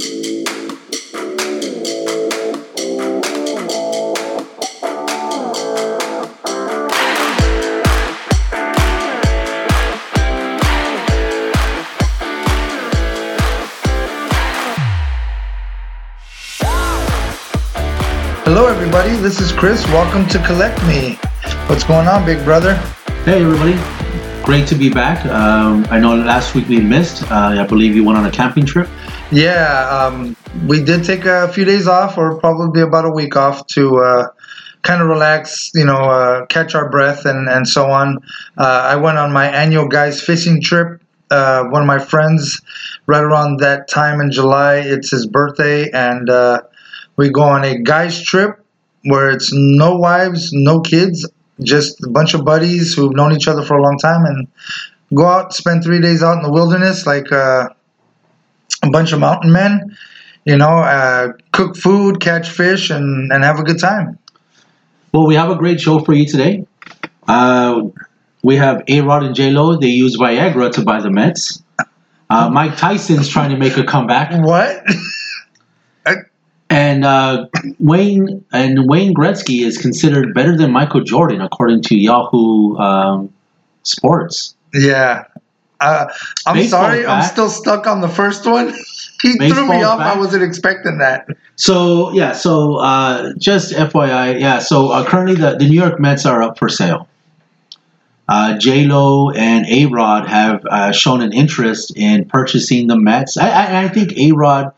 Hello, everybody. This is Chris. Welcome to Collect Me. What's going on, big brother? Hey, everybody. Great to be back. Um, I know last week we missed. Uh, I believe you went on a camping trip. Yeah, um, we did take a few days off, or probably about a week off, to uh, kind of relax, you know, uh, catch our breath, and, and so on. Uh, I went on my annual guys fishing trip. Uh, one of my friends, right around that time in July, it's his birthday, and uh, we go on a guys trip where it's no wives, no kids, just a bunch of buddies who've known each other for a long time, and go out, spend three days out in the wilderness, like uh, a bunch of mountain men. You know, uh, cook food, catch fish, and, and have a good time. Well, we have a great show for you today. Uh, we have A Rod and J Lo. They use Viagra to buy the Mets. Uh, Mike Tyson's trying to make a comeback, What? and uh, Wayne and Wayne Gretzky is considered better than Michael Jordan according to Yahoo um, Sports. yeah. Uh, I'm Baseball's sorry, I'm still stuck on the first one. he threw me off. I wasn't expecting that. So yeah, so uh, just FYI, yeah. So uh, currently the, the New York Mets are up for sale. Uh, J Lo and A Rod have uh, shown an interest in purchasing the Mets. I, I, I think A Rod,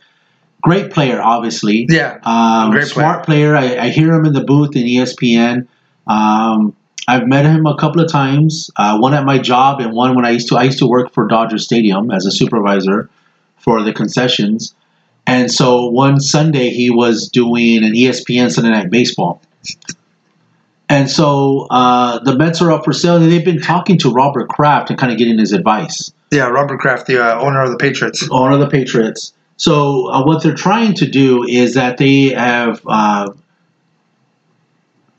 great player, obviously. Yeah. Um, Great smart player. I, I hear him in the booth in ESPN. Um, I've met him a couple of times. Uh, one at my job, and one when I used to I used to work for Dodger Stadium as a supervisor for the concessions. And so one Sunday he was doing an ESPN Sunday Night Baseball. And so uh, the Mets are up for sale, and they've been talking to Robert Kraft and kind of getting his advice Yeah, Robert Kraft, the uh, owner of the Patriots. owner of the Patriots. So uh, what they're trying to do is that they have uh,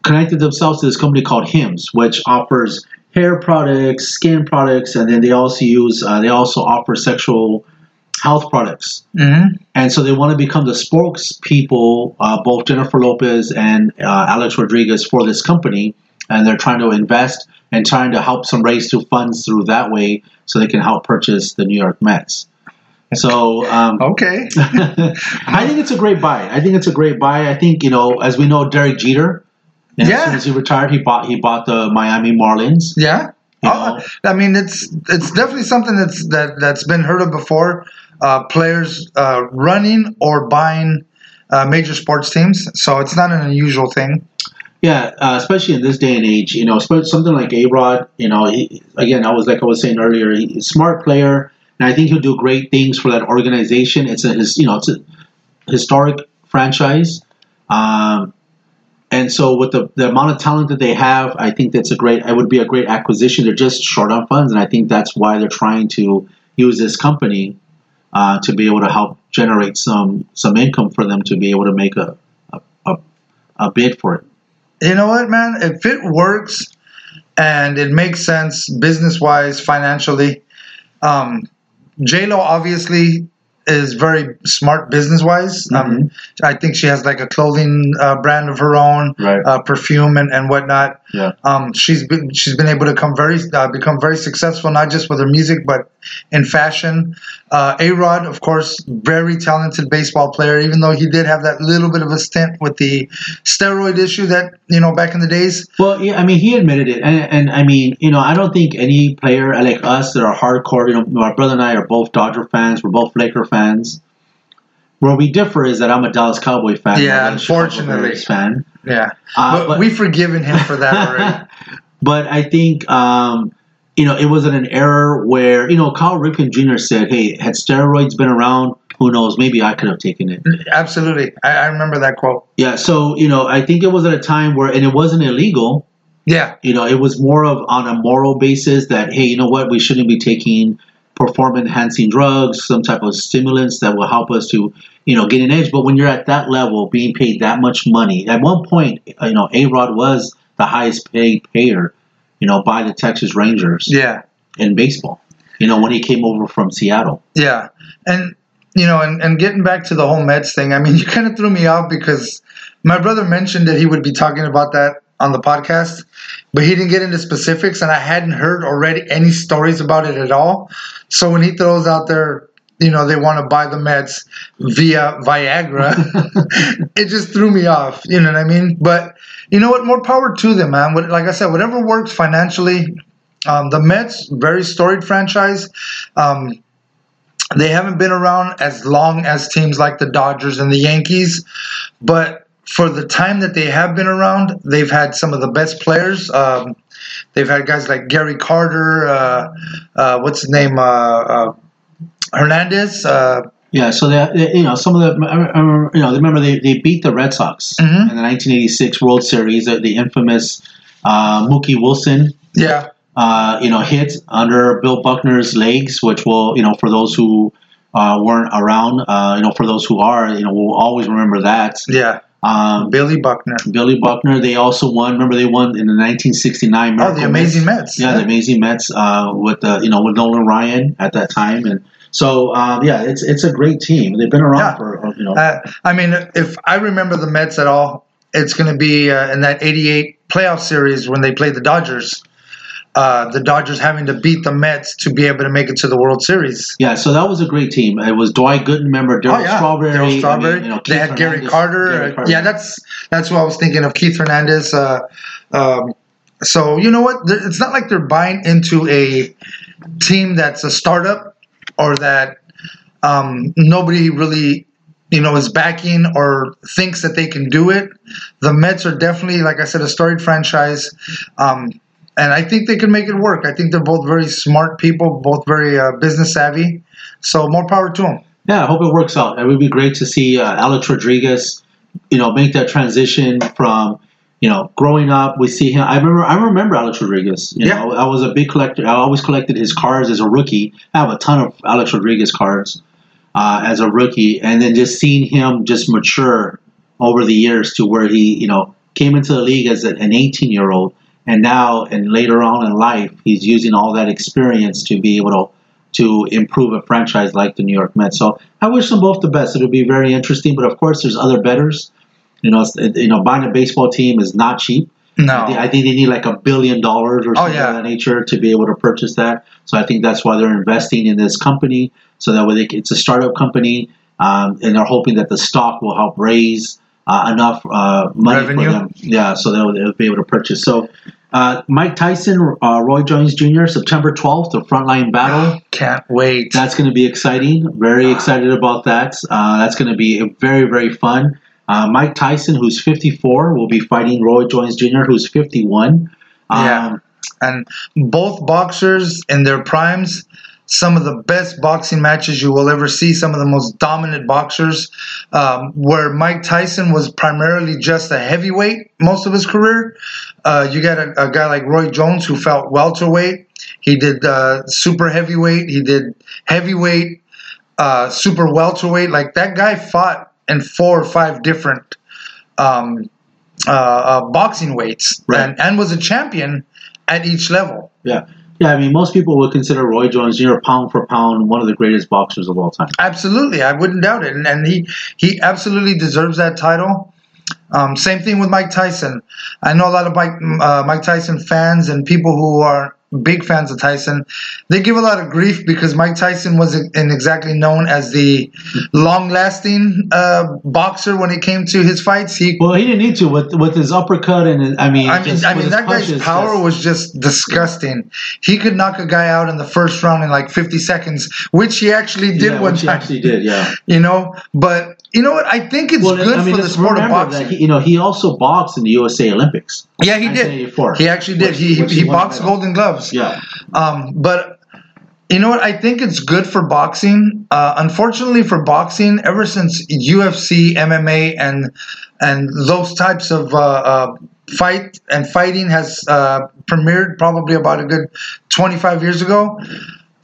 connected themselves to this company called Hims, which offers hair products, skin products, and then they also use uh, they also offer sexual health products. hmm And so they want to become the spokespeople, uh, both Jennifer Lopez and uh, Alex Rodriguez, for this company. And they're trying to invest and trying to help some raise through funds through that way so they can help purchase the New York Mets. So um, Okay. I think it's a great buy. I think it's a great buy. I think, you know, as we know, Derek Jeter, and Yeah. as soon as he retired, he bought he bought the Miami Marlins. Yeah. You Oh, know? I mean, it's it's definitely something that's that that's been heard of before. Uh, players uh, running or buying uh, major sports teams, so it's not an unusual thing. Yeah, uh, especially in this day and age, you know, especially something like A Rod. You know, he, again, I was like I was saying earlier, he's a smart player, and I think he'll do great things for that organization. It's a his, you know, it's a historic franchise, um, and so with the, the amount of talent that they have, I think that's a great. It would be a great acquisition. They're just short on funds, and I think that's why they're trying to use this company uh, to be able to help generate some some income for them to be able to make a a, a, a bid for it. You know what, man? If it works and it makes sense business wise, financially, um, J Lo obviously is very smart business wise. Um, I think she has like a clothing uh, brand of her own, Right. uh, perfume and, and whatnot. Yeah. Um, she's been she's been able to come very uh, become very successful not just with her music but in fashion. Uh, a Rod, of course, very talented baseball player. Even though he did have that little bit of a stint with the steroid issue that you know back in the days. Well, yeah, I mean, he admitted it, and, and I mean, you know, I don't think any player like us that are hardcore. You know, my brother and I are both Dodger fans. We're both Laker fans. Where we differ is that I'm a Dallas Cowboy fan. Yeah, unfortunately. Fan. Yeah, Uh, but, we've forgiven him for that already. but I think um, you know it wasn't an error where you know Kyle Ripken Jr. said, "Hey, had steroids been around, who knows? Maybe I could have taken it." Mm, absolutely, I, I remember that quote. Yeah, so you know, I think it was at a time where, and it wasn't illegal. Yeah, You know, it was more of on a moral basis that hey, you know what, we shouldn't be taking performance enhancing drugs, some type of stimulants that will help us to, you know, get an edge. But when you're at that level, being paid that much money, at one point, you know, A Rod was the highest paid payer, you know, by the Texas Rangers yeah, in baseball. You know, when he came over from Seattle. yeah, and you know, and, and getting back to the whole Mets thing, I mean, you kind of threw me off because my brother mentioned that he would be talking about that on the podcast, but he didn't get into specifics, and I hadn't heard already any stories about it at all. So when he throws out there, you know, they want to buy the Mets via Viagra, it just threw me off. You know what I mean? But you know what? More power to them, man. Like I said, whatever works financially. Um, the Mets, very storied franchise. Um, they haven't been around as long as teams like the Dodgers and the Yankees, but for the time that they have been around, they've had some of the best players. Um, they've had guys like Gary Carter, uh, uh, what's his name, uh, uh Hernandez. Uh, yeah, so that you know some of the I remember, you know remember they, they beat the Red Sox Mhm. in the 1986 World Series, the, the infamous uh, Mookie Wilson yeah, uh, you know, hit under Bill Buckner's legs, which will, you know, for those who uh, weren't around, uh, you know, for those who are, you know, we'll always remember that. yeah. Um, Billy Buckner. Billy Buckner, they also won. Remember, they won in the 1969 Oh, the amazing Mets. Mets. Yeah, the amazing Mets uh, with the, you know, with Nolan Ryan at that time, and so um, yeah, it's it's a great team. They've been around Yeah. for you know. Uh, I mean, if I remember the Mets at all, it's going to be uh, in that '88 playoff series when they played the Dodgers. Uh, the Dodgers having to beat the Mets to be able to make it to the World Series. yeah, so that was a great team. It was Dwight Gooden, remember Darryl Strawberry. I Darryl mean, Strawberry. you know, they had Gary Carter. Gary Uh, Carter. Yeah, that's that's what I was thinking of. Keith Hernandez. Uh, um, so you know what? It's not like they're buying into a team that's a startup or that um, nobody really you know is backing or thinks that they can do it. The Mets are definitely, like I said, a storied franchise. Um, and I think they can make it work. I think they're both very smart people, both very uh, business savvy. So more power to them. Yeah, I hope it works out. It would be great to see uh, Alex Rodriguez, you know, make that transition from, you know, growing up. We see him. I remember. I remember Alex Rodriguez. You Yeah. know, I was a big collector. I always collected his cards as a rookie. I have a ton of Alex Rodriguez cards uh, as a rookie, and then just seeing him just mature over the years to where he, you know, came into the league as a- an 18 year old, and now and later on in life, he's using all that experience to be able to to improve a franchise like the New York Mets. So I wish them both the best. It'll be very interesting. But of course, there's other betters. You know, you know, buying a baseball team is not cheap. I, think, No. I think they need like a billion dollars or Oh, something yeah. of that nature to be able to purchase that. So I think that's why they're investing in this company, so that way can, it's a startup company, um, and they're hoping that the stock will help raise uh, enough uh, money Revenue. for them. Yeah, so they'll, they'll be able to purchase. So uh, Mike Tyson, uh, Roy Jones Jr., September 12th, the frontline battle. Can't wait. That's going to be exciting. Very excited about that. Uh, that's going to be very, very fun. Uh, Mike Tyson, who's 54, will be fighting Roy Jones Jr., who's 51. Yeah. Um, and both boxers in their primes some of the best boxing matches you will ever see some of the most dominant boxers um, where mike tyson was primarily just a heavyweight most of his career uh, you got a, a guy like roy jones who felt welterweight he did uh, super heavyweight he did heavyweight uh, super welterweight like that guy fought in four or five different um, uh, uh, boxing weights Right. and, and was a champion at each level. yeah. Yeah, I mean, most people would consider Roy Jones Jr. pound for pound one of the greatest boxers of all time. Absolutely, I wouldn't doubt it, and, and he he absolutely deserves that title. Um, same thing with Mike Tyson. I know a lot of Mike uh, Mike Tyson fans and people who are big fans of Tyson. They give a lot of grief because Mike Tyson wasn't exactly known as the long-lasting uh, boxer when it came to his fights. He Well, he didn't need to with with his uppercut and his, I mean, I mean, just I mean that guy's power that's- was just disgusting. He could knock a guy out in the first round in like 50 seconds, which he actually did yeah, one which he actually did, yeah. You know, but you know what? I think it's Well, good I mean, for the sport of boxing. he, you know, he also boxed in the USA Olympics. yeah, he did. He actually did. Which- he which he, he boxed. Golden Gloves. Yeah. Um, but you know what? I think it's good for boxing. Uh, unfortunately, for boxing, ever since UFC, MMA, and and those types of uh, uh, fight and fighting has uh, premiered probably about a good 25 years ago,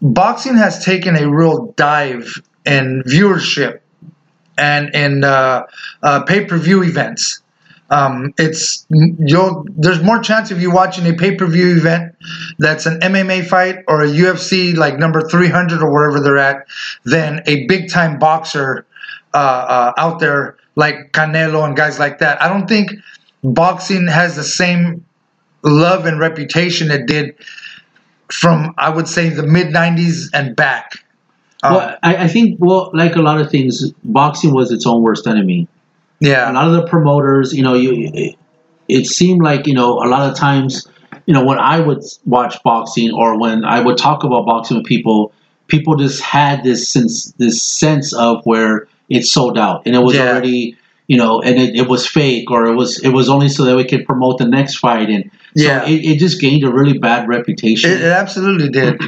boxing has taken a real dive in viewership and in uh, uh, pay per view events. Um, it's you'll there's more chance of you watching a pay per view event that's an MMA fight or a UFC like number 300 or wherever they're at than a big time boxer uh, uh, out there like Canelo and guys like that. I don't think boxing has the same love and reputation it did from I would say the mid '90s and back. Um, well, I, I think well, like a lot of things, boxing was its own worst enemy. A lot of the promoters, you know, you it, it seemed like you know a lot of times, you know, when I would watch boxing or when I would talk about boxing with people, people just had this sense this sense of where it sold out and it was Yeah. already you know and it, it was fake or it was it was only so that we could promote the next fight and so Yeah. it, it just gained a really bad reputation it, it absolutely did.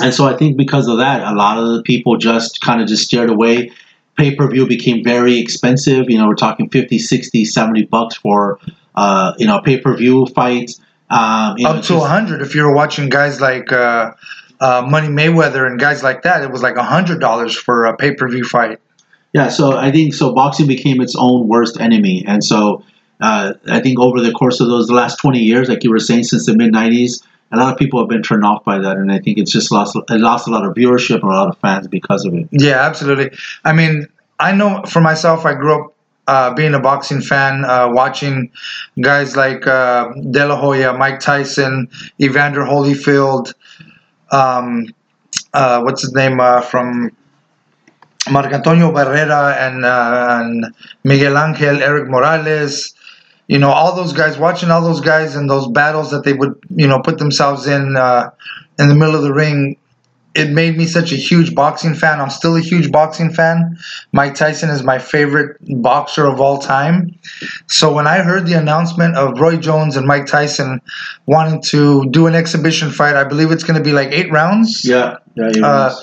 and so I think because of that, a lot of the people just kind of just steered away. Pay per view became very expensive. You know, we're talking 50, 60, 70 bucks for, uh, you know, pay per view fights. Um, you know, Up to just- a hundred if you're watching guys like uh, uh, Money Mayweather and guys like that. It was like a hundred dollars for a pay per view fight. Yeah, so I think so. Boxing became its own worst enemy, and so uh, I think over the course of those last twenty years, like you were saying, since the mid '90s, a lot of people have been turned off by that, and I think it's just lost it lost a lot of viewership and a lot of fans because of it. Yeah, absolutely. I mean, I know for myself, I grew up uh, being a boxing fan, uh, watching guys like uh, De La Hoya, Mike Tyson, Evander Holyfield, um, uh, what's his name uh, from Marco Antonio Barrera and, uh, and Miguel Angel, Erik Morales. You know, all those guys, watching all those guys and those battles that they would, you know, put themselves in uh, in the middle of the ring it made me such a huge boxing fan. I'm still a huge boxing fan. Mike Tyson is my favorite boxer of all time. So when I heard the announcement of Roy Jones and Mike Tyson wanting to do an exhibition fight, I believe it's going to be like eight rounds. Yeah, yeah, yeah. Uh,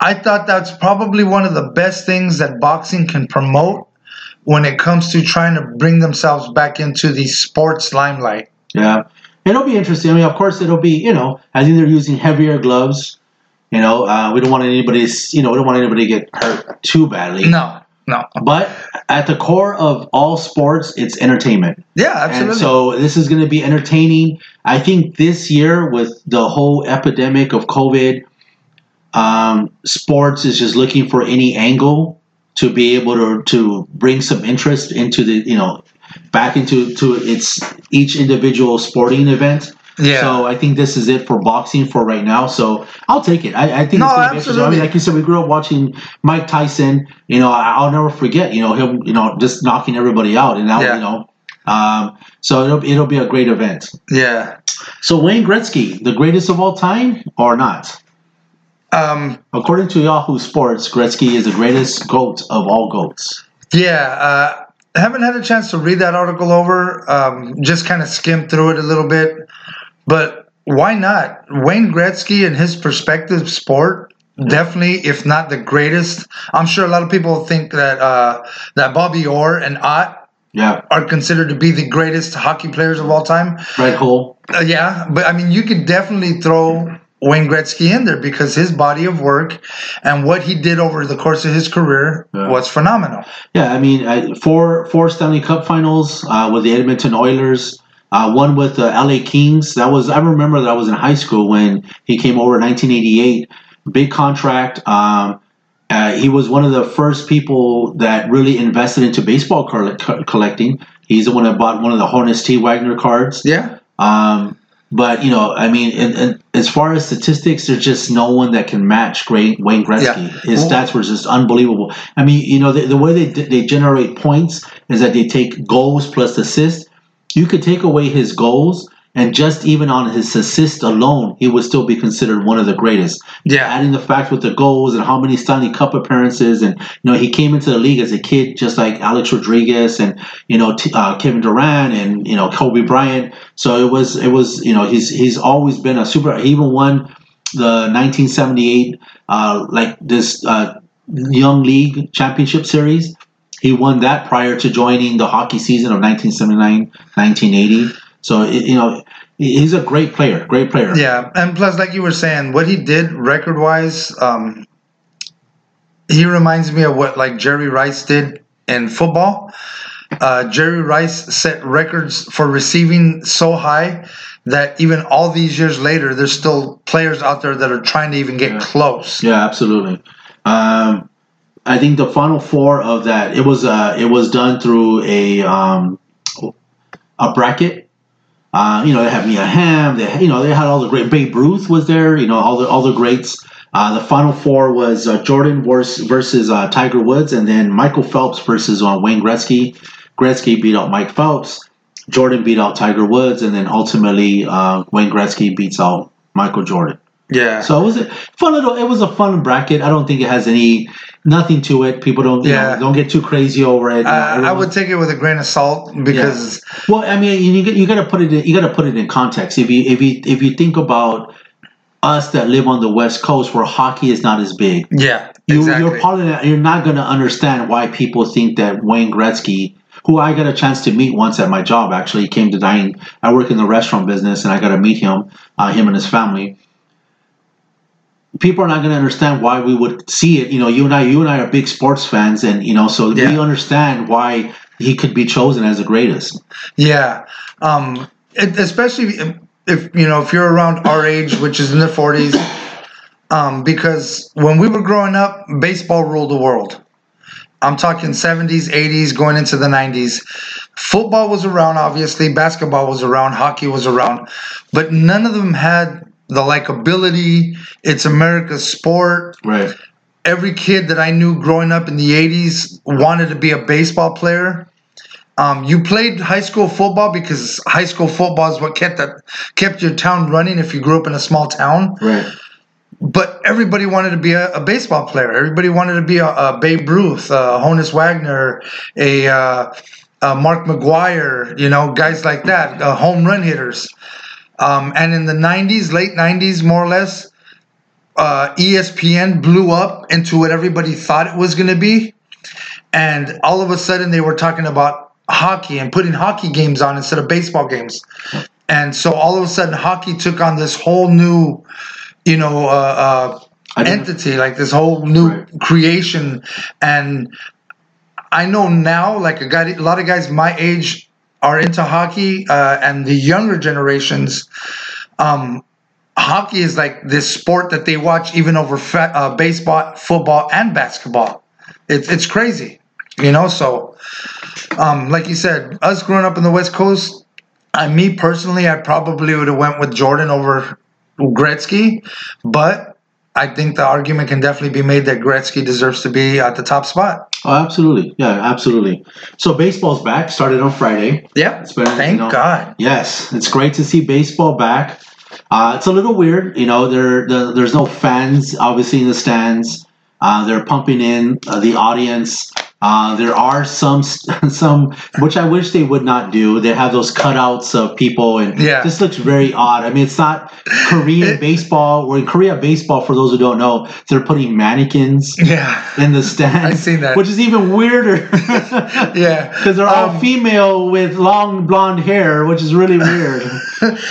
I thought that's probably one of the best things that boxing can promote when it comes to trying to bring themselves back into the sports limelight. Yeah, it'll be interesting. I mean, of course, it'll be you know, I think they're using heavier gloves. You know, uh, we don't want anybody's you know, we don't want anybody to get hurt too badly. No, no. But at the core of all sports, it's entertainment. Yeah, absolutely. And so this is going to be entertaining. I think this year with the whole epidemic of COVID, um, sports is just looking for any angle to be able to to bring some interest into the you know back into to its each individual sporting event. yeah. So I think this is it for boxing for right now. So I'll take it. I, I think No, it's gonna be. I absolutely. mean, like you said, we grew up watching Mike Tyson. You know, I- I'll never forget. You know him. You know, just knocking everybody out, and now Yeah. you know. Um, so it'll it'll be a great event. yeah. So Wayne Gretzky, the greatest of all time, or not? Um, According to Yahoo Sports, Gretzky is the greatest goat of all goats. Yeah, uh, I haven't had a chance to read that article over. Um, just kind of skimmed through it a little bit, but why not? Wayne Gretzky and his perspective sport definitely, if not the greatest. I'm sure a lot of people think that uh, that Bobby Orr and Ott Yeah, are considered to be the greatest hockey players of all time. Red Hole. Uh, yeah, but I mean, you could definitely throw Wayne Gretzky in there because his body of work and what he did over the course of his career Yeah. was phenomenal. Yeah, I mean, I, four four Stanley Cup Finals uh, with the Edmonton Oilers. Uh, one with the LA Kings. That was I remember that I was in high school when he came over in 1988. Big contract. Um, uh, he was one of the first people that really invested into baseball coll- co- collecting. He's the one that bought one of the Honus T. Wagner cards. Yeah. Um, but you know, I mean, and, and as far as statistics, there's just no one that can match great Wayne Gretzky. Yeah. His stats were just unbelievable. I mean, you know, the, the way they they generate points is that they take goals plus assists. You could take away his goals, and just even on his assist alone, he would still be considered one of the greatest. Yeah. Adding the fact with the goals and how many Stanley Cup appearances, and you know, he came into the league as a kid, just like Alex Rodriguez and you know T- uh, Kevin Durant and you know Kobe Bryant. So it was it was you know he's he's always been a super. He even won the 1978 uh, like this uh, young league championship series. He won that prior to joining the hockey season of 1979 1980. So you know he's a great player, great player. Yeah, and plus, like you were saying, what he did record-wise, um, he reminds me of what like Jerry Rice did in football. Uh, Jerry Rice set records for receiving so high that even all these years later, there's still players out there that are trying to even get Yeah. close. Yeah, absolutely. Um, I think the final four of that it was uh, it was done through a um, a bracket. Uh, you know, they had Mia Hamm. They you know they had all the great. Babe Ruth was there. You know, all the all the greats. Uh, the final four was uh, Jordan versus, versus uh, Tiger Woods, and then Michael Phelps versus uh, Wayne Gretzky. Gretzky beat out Mike Phelps. Jordan beat out Tiger Woods, and then ultimately uh, Wayne Gretzky beats out Michael Jordan. Yeah. So it was a fun little. It was a fun bracket. I don't think it has any nothing to it. People don't Yeah. know, don't get too crazy over it. Uh, I would take it with a grain of salt because well, I mean, you you got to put it in, you got to put it in context. If you if you if you think about us that live on the West Coast where hockey is not as big, yeah, you, exactly. you're probably not, you're not going to understand why people think that Wayne Gretzky, who I got a chance to meet once at my job, actually he came to dine. I work in the restaurant business, and I got to meet him, uh, him and his family. People are not going to understand why we would see it. You know, you and I, you and I are big sports fans, and you know, so we understand why he could be chosen as the greatest. Yeah, um, it, especially if, if you know if you're around our age, which is in the 40s, um, because when we were growing up, baseball ruled the world. I'm talking 70s, 80s, going into the 90s. Football was around, obviously. Basketball was around. Hockey was around, but none of them had the likability. It's America's sport. Right. every kid that I knew growing up in the 80s wanted to be a baseball player. Um, you played high school football because high school football is what kept that kept your town running if you grew up in a small town. Right. But everybody wanted to be a, a baseball player. Everybody wanted to be a, a Babe Ruth, a Honus Wagner, a, uh, a Mark McGwire, you know, guys like that, uh, home run hitters. Um, and in the 90s, late 90s, more or less, uh, ESPN blew up into what everybody thought it was going to be. And all of a sudden, they were talking about hockey and putting hockey games on instead of baseball games. And so all of a sudden, hockey took on this whole new, you know, uh, uh, entity, like this whole new Right. creation. And I know now, like a guy, a lot of guys my age are into hockey, uh, and the younger generations, um, hockey is like this sport that they watch even over uh, baseball, football, and basketball. It's it's crazy, you know. So, um, like you said, us growing up in the West Coast, I me personally, I probably would have went with Jordan over Gretzky, but I think the argument can definitely be made that Gretzky deserves to be at the top spot. Oh, absolutely. Yeah, absolutely. So baseball's back. Started on Friday. Yep. It's been, Thank you know, God. Yes, it's great to see baseball back. Uh, it's a little weird, you know. There, the, there's no fans obviously in the stands. Uh, they're pumping in uh, the audience. Uh, there are some, some which I wish they would not do. They have those cutouts of people, and Yeah. this looks very odd. I mean, it's not Korean It- baseball. Where in Korea baseball, for those who don't know, they're putting mannequins Yeah. in the stands. I've seen that. which is even weirder. Yeah. Because they're all Um, female with long blonde hair, which is really weird.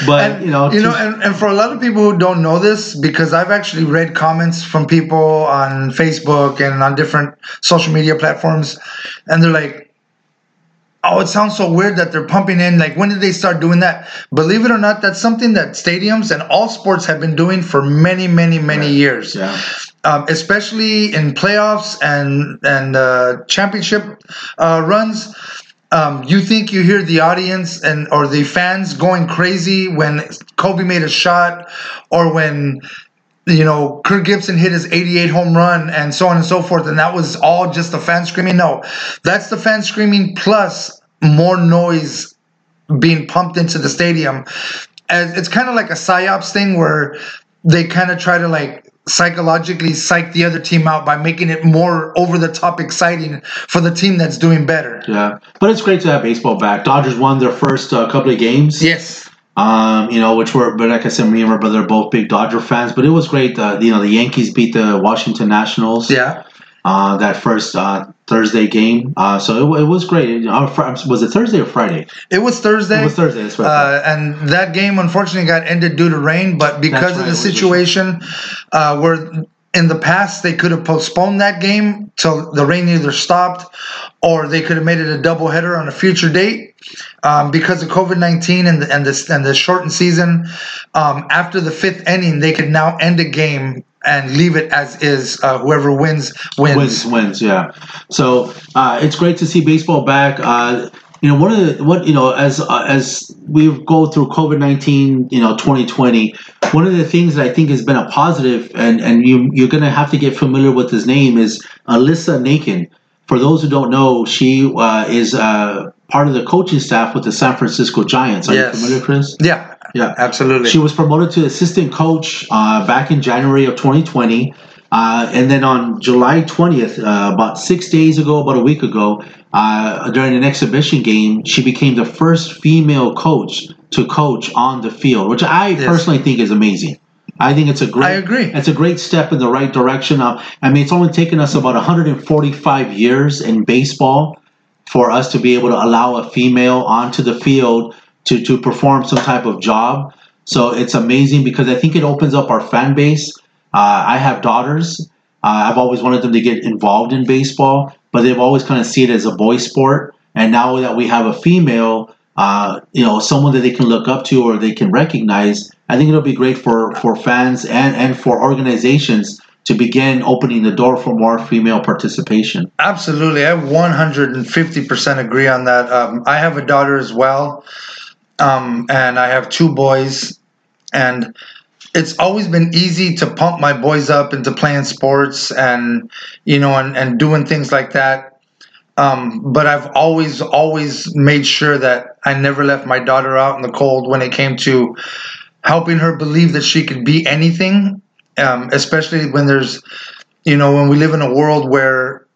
But and, you know, you know, and, and for a lot of people who don't know this, because I've actually read comments from people on Facebook and on different social media platforms, and they're like, "Oh, it sounds so weird that they're pumping in. Like, when did they start doing that?" Believe it or not, that's something that stadiums and all sports have been doing for many, many, many Right. years. yeah, um, especially in playoffs and and uh, championship uh, runs. Um, you think you hear the audience and or the fans going crazy when Kobe made a shot, or when you know Kirk Gibson hit his 88 home run, and so on and so forth, and that was all just the fans screaming. No, that's the fans screaming plus more noise being pumped into the stadium. And it's kind of like a psyops thing where they kind of try to like psychologically psych the other team out by making it more over the top exciting for the team that's doing better. yeah. But it's great to have baseball back. Dodgers won their first uh, couple of games. Yes. Um, you know, which were, but like I said, me and my brother are both big Dodger fans. But it was great. Uh, you know, the Yankees beat the Washington Nationals. Yeah. Uh, that first uh, Thursday game. Uh, so it, it was great. Uh, was it Thursday or Friday? It was Thursday. It was Thursday. That's right. Uh, and that game unfortunately got ended due to rain, but because That's of the situation uh, where in the past they could have postponed that game till the rain either stopped or they could have made it a doubleheader on a future date um, because of COVID nineteen and the, and this and the shortened season. Um, after the fifth inning, they could now end a game and leave it as is. Uh, whoever wins wins. wins wins yeah so uh, it's great to see baseball back uh, you know one of the what you know as uh, as we go through covid-19 you know 2020 one of the things that i think has been a positive and and you you're gonna have to get familiar with his name is alyssa nakken for those who don't know she uh, is uh, part of the coaching staff with the san francisco giants are Yes. you familiar chris Yeah, yeah absolutely. she was promoted to assistant coach uh, back in January of 2020. Uh, and then on July 20th, uh, about six days ago, about a week ago, uh, during an exhibition game, she became the first female coach to coach on the field, which I Yes. personally think is amazing. I think it's a great. I agree. It's a great step in the right direction. Uh, I mean, it's only taken us about 145 years in baseball for us to be able to allow a female onto the field to, to perform some type of job. So it's amazing because I think it opens up our fan base. Uh, I have daughters. Uh, I've always wanted them to get involved in baseball, but they've always kind of see it as a boy sport. And now that we have a female, uh, you know, someone that they can look up to or they can recognize, I think it'll be great for, for fans and, and for organizations to begin opening the door for more female participation. Absolutely, I 150% agree on that. Um, I have a daughter as well, um, and I have two boys, and it's always been easy to pump my boys up into playing sports and you know and, and doing things like that. Um, but I've always always made sure that I never left my daughter out in the cold when it came to helping her believe that she could be anything, um, especially when there's you know when we live in a world where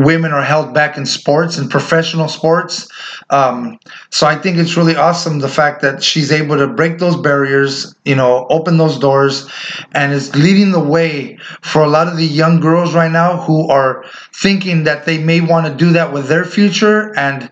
women are held back in sports and professional sports. Um, so I think it's really awesome the fact that she's able to break those barriers, you know, open those doors, and is leading the way for a lot of the young girls right now who are thinking that they may want to do that with their future and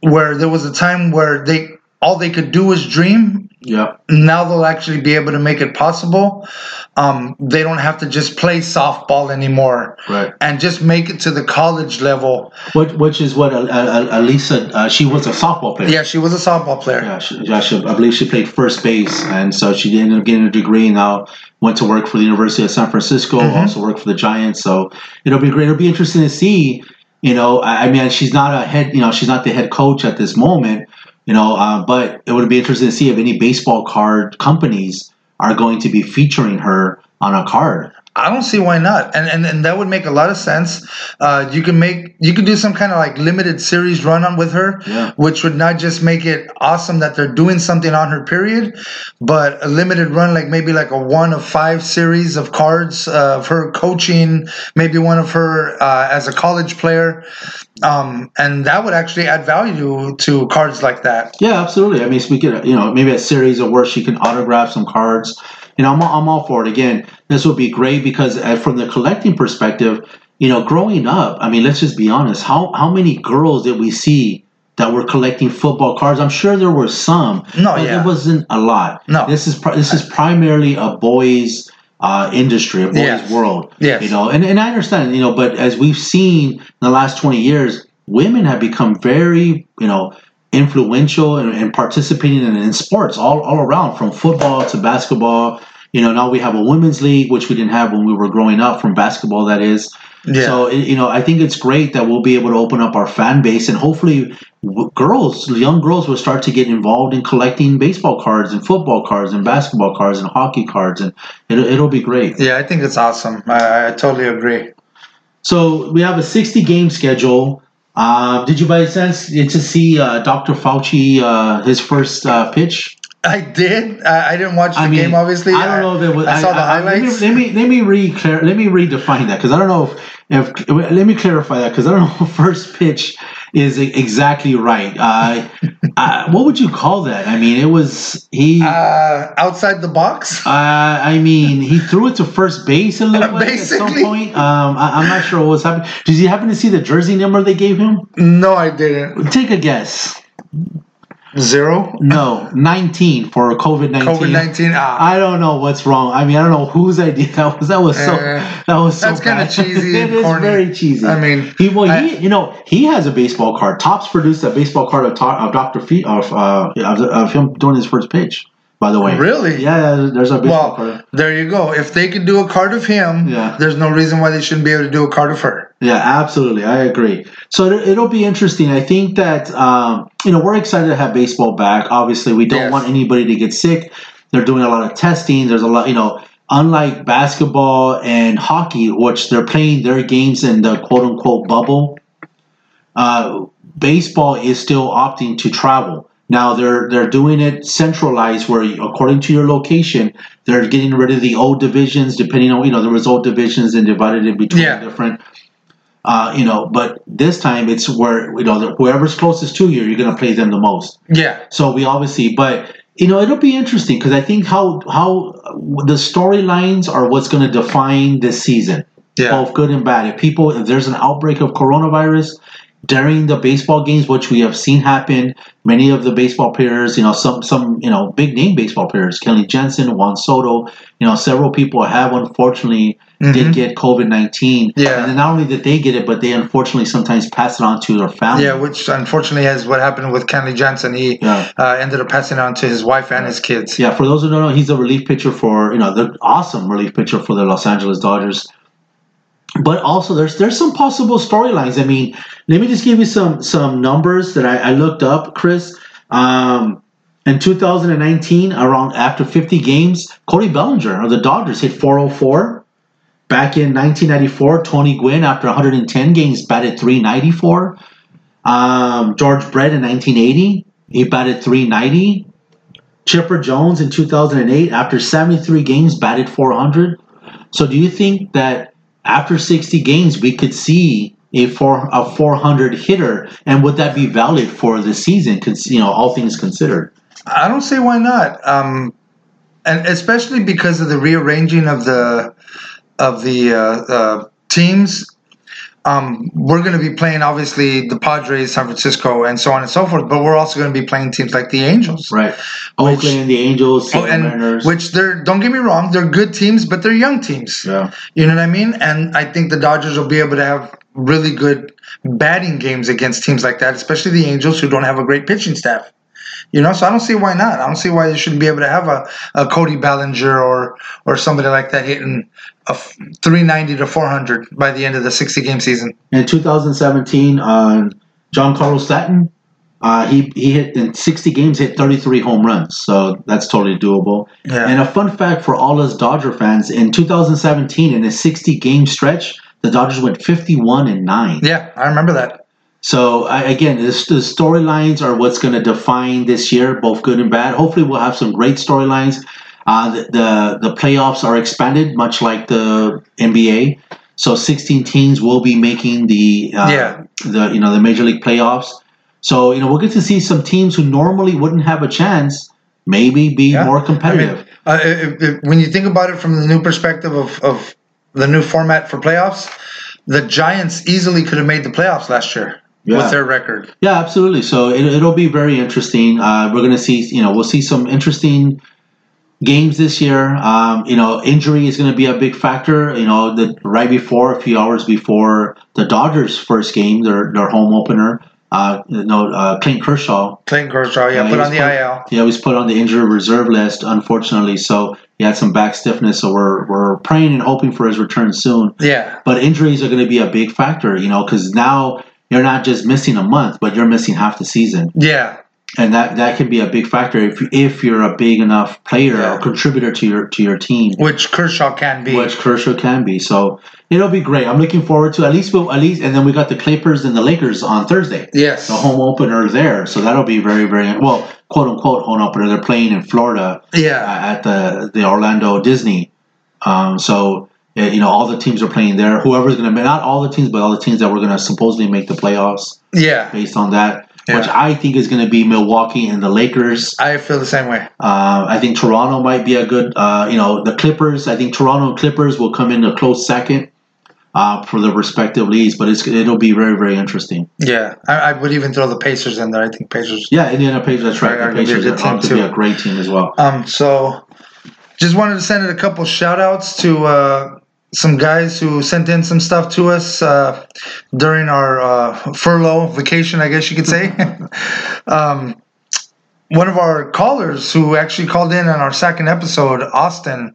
where there was a time where they all they could do was dream Yeah. now they'll actually be able to make it possible. Um, they don't have to just play softball anymore Right. and just make it to the college level. Which, which is what Alyssa, uh, she was a softball player. Yeah, she was a softball player. Yeah, she, yeah she, I believe she played first base, and so she ended up getting a degree. and Now went to work for the University of San Francisco. Mhm. Also worked for the Giants. So it'll be great. It'll be interesting to see. You know, I, I mean, she's not a head. You know, she's not the head coach at this moment. You know, uh, but it would be interesting to see if any baseball card companies are going to be featuring her on a card. I don't see why not, and and, and that would make a lot of sense. Uh, you can make you could do some kind of like limited series run on with her, Yeah. which would not just make it awesome that they're doing something on her period, but a limited run like maybe like a one of five series of cards uh, of her coaching, maybe one of her uh, as a college player, um, and that would actually add value to cards like that. Yeah, absolutely. I mean, we could, you know, maybe a series of where she can autograph some cards. Know, I'm, all- I'm all for it. Again, this would be great because uh, from the collecting perspective, you know, growing up, I mean, let's just be honest. How how many girls did we see that were collecting football cards? I'm sure there were some. No, but yeah. it wasn't a lot. No. this is pri- this is primarily a boys' uh, industry, a boys' Yes. world. Yes. you know, and, and I understand, you know, but as we've seen in the last 20 years, women have become very, you know, influential and, and participating in, in sports all, all around from football to basketball. You know, now we have a women's league, which we didn't have when we were growing up from basketball, that is. Yeah. So, you know, I think it's great that we'll be able to open up our fan base and hopefully girls, young girls will start to get involved in collecting baseball cards and football cards and basketball cards and hockey cards. And it'll, it'll be great. yeah, I think it's awesome. I, I totally agree. So we have a 60 game schedule. Uh, did you by chance get to see uh, Dr. Fauci uh, his first uh, pitch? I did. I, I didn't watch the I mean, game, obviously. I don't know if it was. I saw the highlights. Let me let me let me, re- let me redefine that because I don't know if, if let me clarify that because I don't know if first pitch is exactly right. Uh, uh, what would you call that? I mean, it was he. Uh, uh, outside the box. I mean, he threw it to first base. It looked like at some point. Um, I, I'm not sure what was happening. Did you happen to see the jersey number they gave him? No, I didn't. Take a guess. Zero. No, 19 for COVID 19. COVID nineteen. Ah, I don't know what's wrong. I mean, I don't know whose idea that was. That was so. Eh, that was so. that's kinda bad. cheesy it is corny. very cheesy. I mean, he well, I- he you know he has a baseball card. Topps produced a baseball card of, of Doctor Fee of uh of, of him doing his first pitch. By the way, Really? Yeah, there's a baseball well, card. there you go. If they could do a card of him, Yeah. there's no reason why they shouldn't be able to do a card of her. Yeah, absolutely. I agree. So it, it'll be interesting. I think that um, you know we're excited to have baseball back. Obviously, we don't Yes. want anybody to get sick. They're doing a lot of testing. There's a lot, you know. Unlike basketball and hockey, which they're playing their games in the quote unquote bubble, uh, baseball is still opting to travel. Now they're they're doing it centralized, where according to your location, they're getting rid of the old divisions, depending on you know there was old divisions and divided it between Yeah. different. Uh, you know, but this time it's where you know whoever's closest to you, you're going to play them the most. Yeah. So we obviously, but you know, it'll be interesting because I think how how the storylines are what's going to define this season Yeah. both good and bad. If people, if there's an outbreak of coronavirus during the baseball games, which we have seen happen, many of the baseball players, you know, some some you know big name baseball players, Kenley Jansen, Juan Soto, you know, several people have unfortunately did Mhm. get COVID nineteen. Yeah. and not only did they get it, but they unfortunately sometimes pass it on to their family. Yeah, which unfortunately is what happened with Kenley Jansen. He Yeah. uh, ended up passing it on to his wife and his kids. Yeah, for those who don't know, he's a relief pitcher for you know the awesome relief pitcher for the Los Angeles Dodgers. But also, there's there's some possible storylines. I mean, let me just give you some some numbers that I, I looked up, Chris. Um, in 2019, around after 50 games, Cody Bellinger of the Dodgers hit 404. Back in 1994, Tony Gwynn, after 110 games, batted 394. Um, George Brett in 1980, he batted 390. Chipper Jones in 2008, after 73 games, batted 400. So, do you think that after 60 games, we could see a four a 400 hitter, and would that be valid for the season? You know, all things considered. I don't say why not. Um, and especially because of the rearranging of the of the uh, uh, teams. Um, we're going to be playing obviously the Padres, San Francisco, and so on and so forth. But we're also going to be playing teams like the Angels. Right. Which- Oakland, the Angels, Oh, and Mariners. which they're don't get me wrong, they're good teams, but they're young teams. yeah. You know what I mean? And I think the Dodgers will be able to have really good batting games against teams like that, especially the Angels who don't have a great pitching staff. You know, so I don't see why not. I don't see why you shouldn't be able to have a, a Cody Bellinger or or somebody like that hitting a 390 to 400 by the end of the 60 game season. In 2017, uh, Giancarlo Stanton, uh, he he hit in 60 games, hit 33 home runs. So that's totally doable. Yeah. And a fun fact for all us Dodger fans: in 2017, in a 60 game stretch, the Dodgers went 51 and nine. yeah, I remember that. So I, again, this, the storylines are what's going to define this year, both good and bad. Hopefully, we'll have some great storylines. Uh, the, the the playoffs are expanded, much like the NBA. So 16 teams will be making the uh, Yeah. the you know the major league playoffs. So you know we'll get to see some teams who normally wouldn't have a chance, maybe be Yeah. more I competitive. mean, uh, when you think about it from the new perspective of, of the new format for playoffs, the Giants easily could have made the playoffs last year Yeah. with their record. Yeah, absolutely. So it, it'll be very interesting. Uh, we're going to see, you know, we'll see some interesting games this year. Um, you know, injury is going to be a big factor. You know, the right before, a few hours before the Dodgers' first game, their their home opener. Uh, you know, uh, Clayton Kershaw. Clayton Kershaw, yeah, put on the put- IL. Yeah, he was put on the injured reserve list, unfortunately. So he had some back stiffness. So we're we're praying and hoping for his return soon. Yeah, But injuries are going to be a big factor. You know, because now you're not just missing a month, but you're missing half the season. yeah, and that that can be a big factor if if you're a big enough player Yeah. or contributor to your to your team, which Kershaw can be. which Kershaw can be. So it'll be great. I'm looking forward to at least we'll, at least, and then we got the Clippers and the Lakers on Thursday, yes, the home opener there. So that'll be very very well quote unquote home opener. They're playing in Florida yeah, at the the Orlando Disney. Um, so. Uh, You know, all the teams are playing there. Whoever's going to, not all the teams, but all the teams that were going to supposedly make the playoffs yeah. based on that, which I think is going to be Milwaukee and the Lakers. I feel the same way. Uh, I think Toronto might be a good, uh, you know, the Clippers. I think Toronto Clippers will come in a close second. uh, for the respective leagues. But it's it'll be very very interesting. Yeah, I, I would even throw the Pacers in there. I think Pacers. Yeah, Indiana Pacers. That's right. Are The Pacers are out to be a great team as well. Um, so just wanted to send a couple shout outs to uh, some guys who sent in some stuff to us uh, during our uh, furlough vacation, I guess you could say. um, one of our callers who actually called in on our second episode, Austin,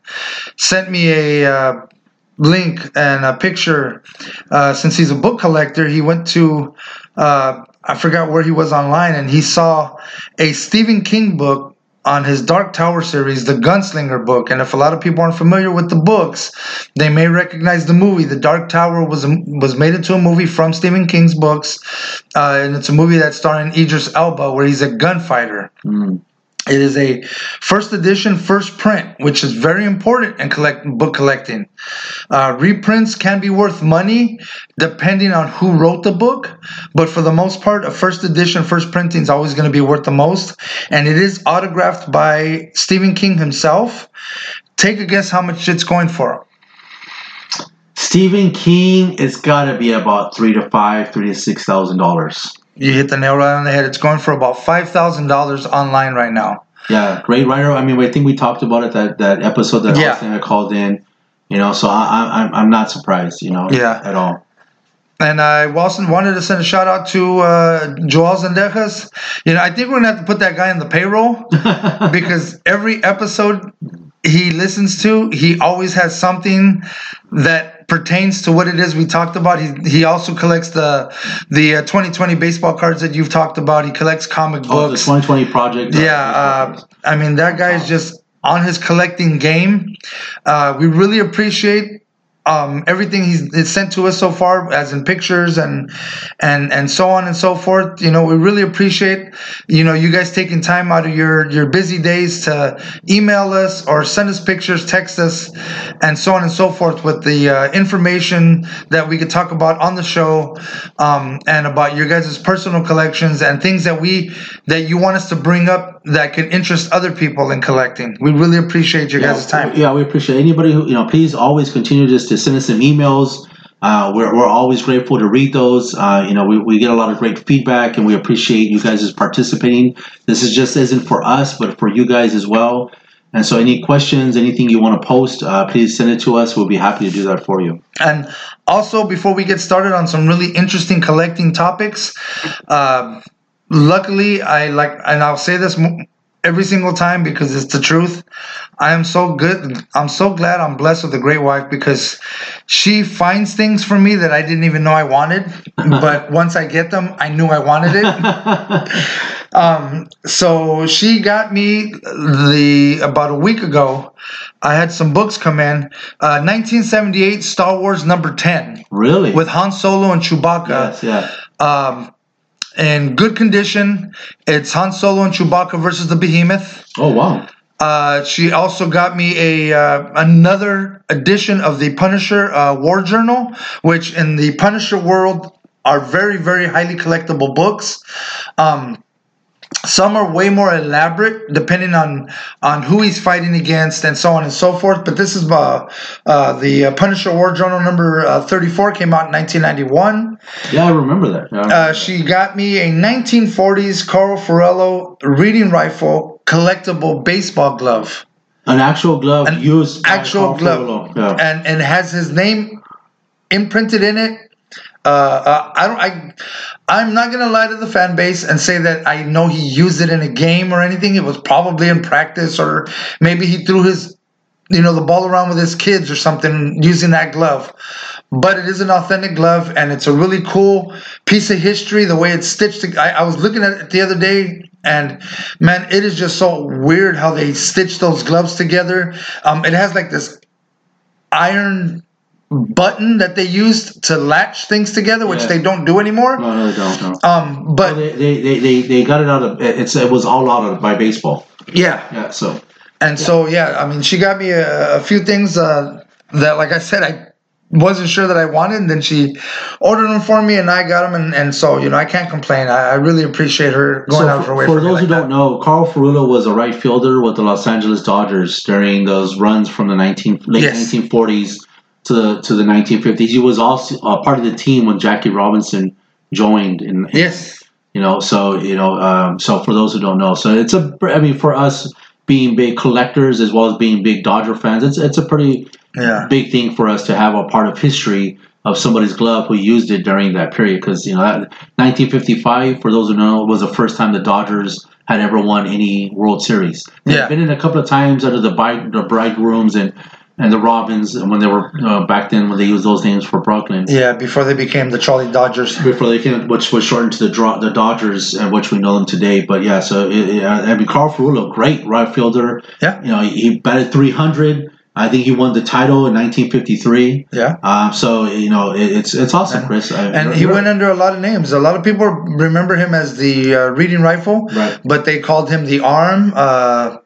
sent me a uh, link and a picture. Uh, since he's a book collector, he went to uh, I forgot where he was online, and he saw a Stephen King book on his Dark Tower series, the Gunslinger book. And if a lot of people aren't familiar with the books, they may recognize the movie. The Dark Tower was was made into a movie from Stephen King's books, uh, and it's a movie that's starring Idris Elba, where he's a gunfighter. Mm. It is a first edition, first print, which is very important in collect book collecting. Uh, reprints can be worth money depending on who wrote the book, but for the most part, a first edition, first printing is always going to be worth the most. And it is autographed by Stephen King himself. Take a guess how much it's going for. Stephen King, it's got to be about three to five, three to six thousand dollars. You hit the nail right on the head. It's going for about five thousand dollars online right now. Yeah, great writer. I mean, I think we talked about it that that episode that Yeah. Austin had called in. You know, so I, I, I'm I'm not surprised. You know, Yeah. at all. And I also wanted to send a shout out to uh, Joel Zendejas. You know, I think we're gonna have to put that guy on the payroll because every episode he listens to, he always has something that pertains to what it is we talked about. He he also collects the the uh, 2020 baseball cards that you've talked about. He collects comic books. Oh, the 2020 project. uh, Yeah, uh, I mean that guy is just on his collecting game. Uh, we really appreciate um, everything he's, sent to us so far, as in pictures and and and so on and so forth. You know, we really appreciate you know you guys taking time out of your your busy days to email us or send us pictures, text us, and so on and so forth with the uh, information that we could talk about on the show um, and about your guys' personal collections and things that we that you want us to bring up that could interest other people in collecting. We really appreciate your guys' time. Yeah, we appreciate anybody who you know. Please always continue just to send us some emails. Uh, we're, we're always grateful to read those. Uh, you know, we, we get a lot of great feedback, and we appreciate you guys participating. This is just isn't for us, but for you guys as well. And so, any questions, anything you want to post, uh, please send it to us. We'll be happy to do that for you. And also, before we get started on some really interesting collecting topics, uh, luckily, I like, and I'll say this every single time because it's the truth. I am so good. I'm so glad I'm blessed with a great wife because she finds things for me that I didn't even know I wanted. but once I get them, I knew I wanted it. Um, so she got me the about a week ago. I had some books come in. Uh, 1978 Star Wars number 10 really? with Han Solo and Chewbacca. yes, yeah. Um, in good condition. It's Han Solo and Chewbacca versus the Behemoth. Oh wow. Uh, she also got me a uh, another edition of the Punisher uh, War Journal, which in the Punisher world are very very highly collectible books. Um, some are way more elaborate depending on on who he's fighting against and so on and so forth. But this is uh, uh, the uh, Punisher War Journal number uh, 34 came out in 1991. Yeah, I remember that. Yeah. Uh, she got me a 1940s Carl Furillo reading rifle collectible baseball glove. An actual glove An used actual glove. Yeah. and and has his name imprinted in it. Uh, uh, I don't. I I'm not gonna lie to the fan base and say that I know he used it in a game or anything. It was probably in practice, or maybe he threw his, you know, the ball around with his kids or something using that glove. But it is an authentic glove, and it's a really cool piece of history. The way it's stitched. I, I was looking at it the other day, and man, it is just so weird how they stitch those gloves together. Um, it has like this iron button that they used to latch things together, which Yeah. they don't do anymore. no, no, they don't. No. Um, but They, they, they, they, they got it out of it's it was all out of by baseball. yeah, Yeah, so and so yeah, I mean, she got me a, a few things uh, that, like I said, I wasn't sure that I wanted. And then she ordered them for me, and I got them, and, and so you know, I can't complain. I, I really appreciate her going so out of her for, way for for, those like who that. don't know, Carl Furillo was a right fielder with the Los Angeles Dodgers during those runs from the 19 late Yes. 1940s to to the 1950s. He was also uh, part of the team when Jackie Robinson joined. In Yes. you know, so you know, um, so for those who don't know, so it's a. I mean, for us being big collectors as well as being big Dodger fans, it's it's a pretty Yeah. big thing for us to have a part of history of somebody's glove who used it during that period because you know that 1955 for those who know was the first time the Dodgers had ever won any World Series. They've Yeah. been in a couple of times under the bride, the bridegrooms and and the Robins when they were uh, back then when they used those names for Brooklyn. Yeah, before they became the Trolley Dodgers. Before they came, which was shortened to the draw, the Dodgers, and which we know them today. But yeah, so it, it, I mean, Carl Furillo, great right fielder. Yeah. you know, he, he batted 300. I think he won the title in 1953. Yeah. Um, so you know, it, it's it's awesome, And- Chris. I- And he went under a lot of names. A lot of people remember him as the uh, reading rifle, Right. but they called him the arm. Uh,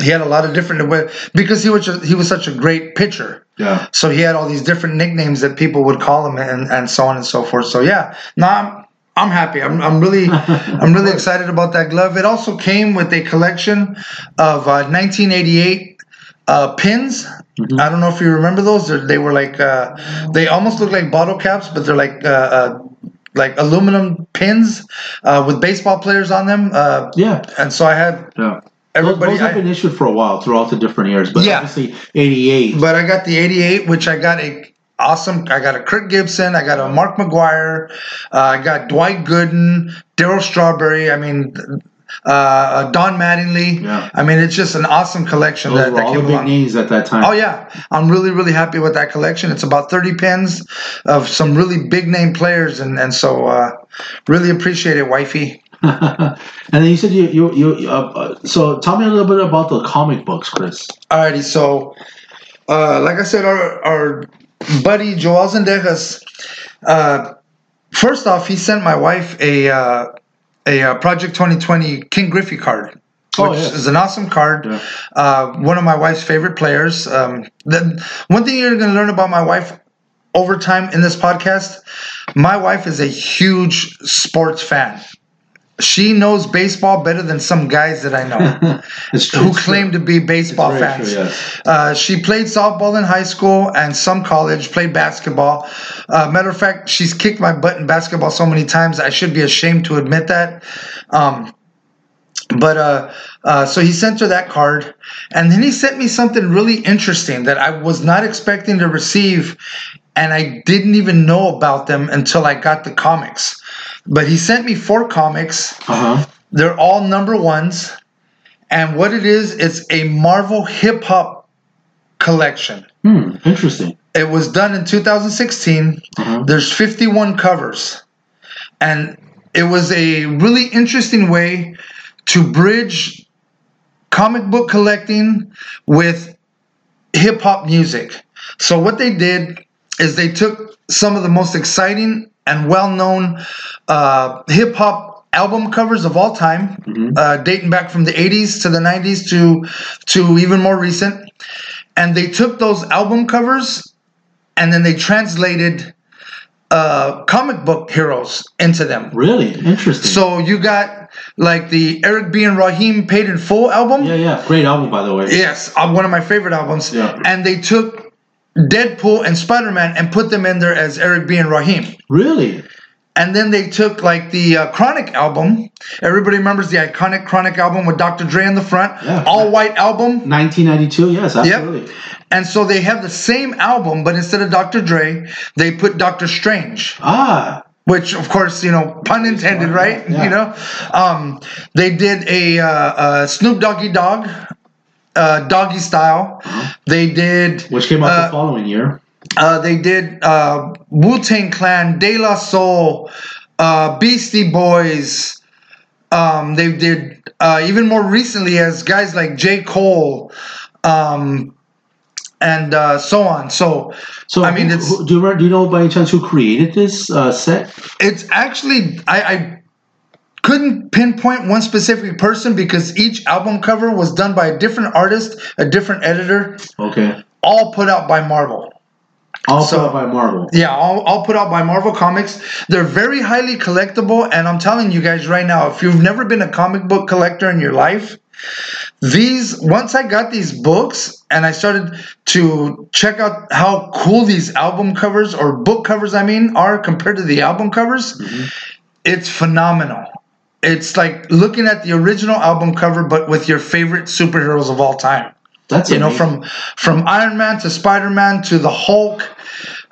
he had a lot of different because he was he was such a great pitcher. Yeah. So he had all these different nicknames that people would call him, and, and so on and so forth. So yeah, now I'm I'm happy. I'm, I'm really I'm really excited about that glove. It also came with a collection of uh, 1988 uh, pins. Mhm. I don't know if you remember those. They're, they were like uh, they almost look like bottle caps, but they're like uh, uh, like aluminum pins uh, with baseball players on them. Uh, Yeah. and so I had Yeah. Everybody. those, have I- been issued for a while throughout the different years, but Yeah. obviously 88. But I got the 88, which I got a awesome. I got a Kirk Gibson. I got a Mark McGwire. Uh, I got Dwight Gooden, Darryl Strawberry. I mean, uh, Don Mattingly. Yeah. I mean, it's just an awesome collection those that, were that all the big along. names at that time. Oh yeah, I'm really really happy with that collection. It's about 30 pins of some really big name players, and and so uh, really appreciate it, wifey. and then you said you you you. Uh, uh, so tell me a little bit about the comic books, Chris. Alrighty, so uh, like I said, our our buddy Joel Zendejas, uh, first off, he sent my wife a uh, a uh, Project 2020 Ken Griffey card. Which Oh, yes. is an awesome card. Yeah. Uh, one of my wife's favorite players. Um, the, one thing you're going to learn about my wife over time in this podcast, my wife is a huge sports fan. She knows baseball better than some guys that I know who claim to be baseball fans. true, yes. uh, she played softball in high school and some college, played basketball. Uh, matter of fact, she's kicked my butt in basketball so many times, I should be ashamed to admit that. Um, but uh, uh, so he sent her that card, and then he sent me something really interesting that I was not expecting to receive, and I didn't even know about them until I got the comics. But he sent me four comics. Uh huh. They're all number ones. And what it is, it's a Marvel hip hop collection. Hmm. Interesting. It was done in 2016. Uh-huh. There's 51 covers. And it was a really interesting way to bridge comic book collecting with hip hop music. So what they did is they took some of the most exciting and well-known uh, hip hop album covers of all time, Mhm. uh, dating back from the 80s to the 90s to to even more recent, and they took those album covers and then they translated uh, comic book heroes into them. Really interesting. So you got like the Eric B. and Rakim Paid in Full album. yeah, yeah. Great album, by the way. Yes, uh, one of my favorite albums. Yeah. And they took Deadpool and Spider Man and put them in there as Eric B. and Rakim. Really. And then they took like the uh, Chronic album. Everybody remembers the iconic Chronic album with Dr. Dre in the front, Yeah. all white album. 1992. Yes, absolutely. And so they have the same album, but instead of Dr. Dre, they put Doctor Strange. Ah. which of course you know pun intended right yeah. you know um, they did a, uh, uh, snoop doggy dogg uh, doggy style. They did Which came out Uh, the following year. uh, they did uh, wu-tang clan de la soul uh, beastie boys. Um, they did uh, even more recently as guys like j. Cole um, and uh, so on. So So I mean, who- it's- who- do you remember, do you know by any chance who created this uh, set? It's actually I, I couldn't pinpoint one specific person because each album cover was done by a different artist, a different editor, Okay. all put out by Marvel. All So- put out by Marvel. Yeah, all, all put out by Marvel Comics. They're very highly collectible, and I'm telling you guys right now, if you've never been a comic book collector in your life, these once I got these books and I started to check out how cool these album covers or book covers I mean are compared to the album covers, mm-hmm. it's phenomenal. It's like looking at the original album cover but with your favorite superheroes of all time. That's You know, from from Iron Man to Spider Man to the Hulk,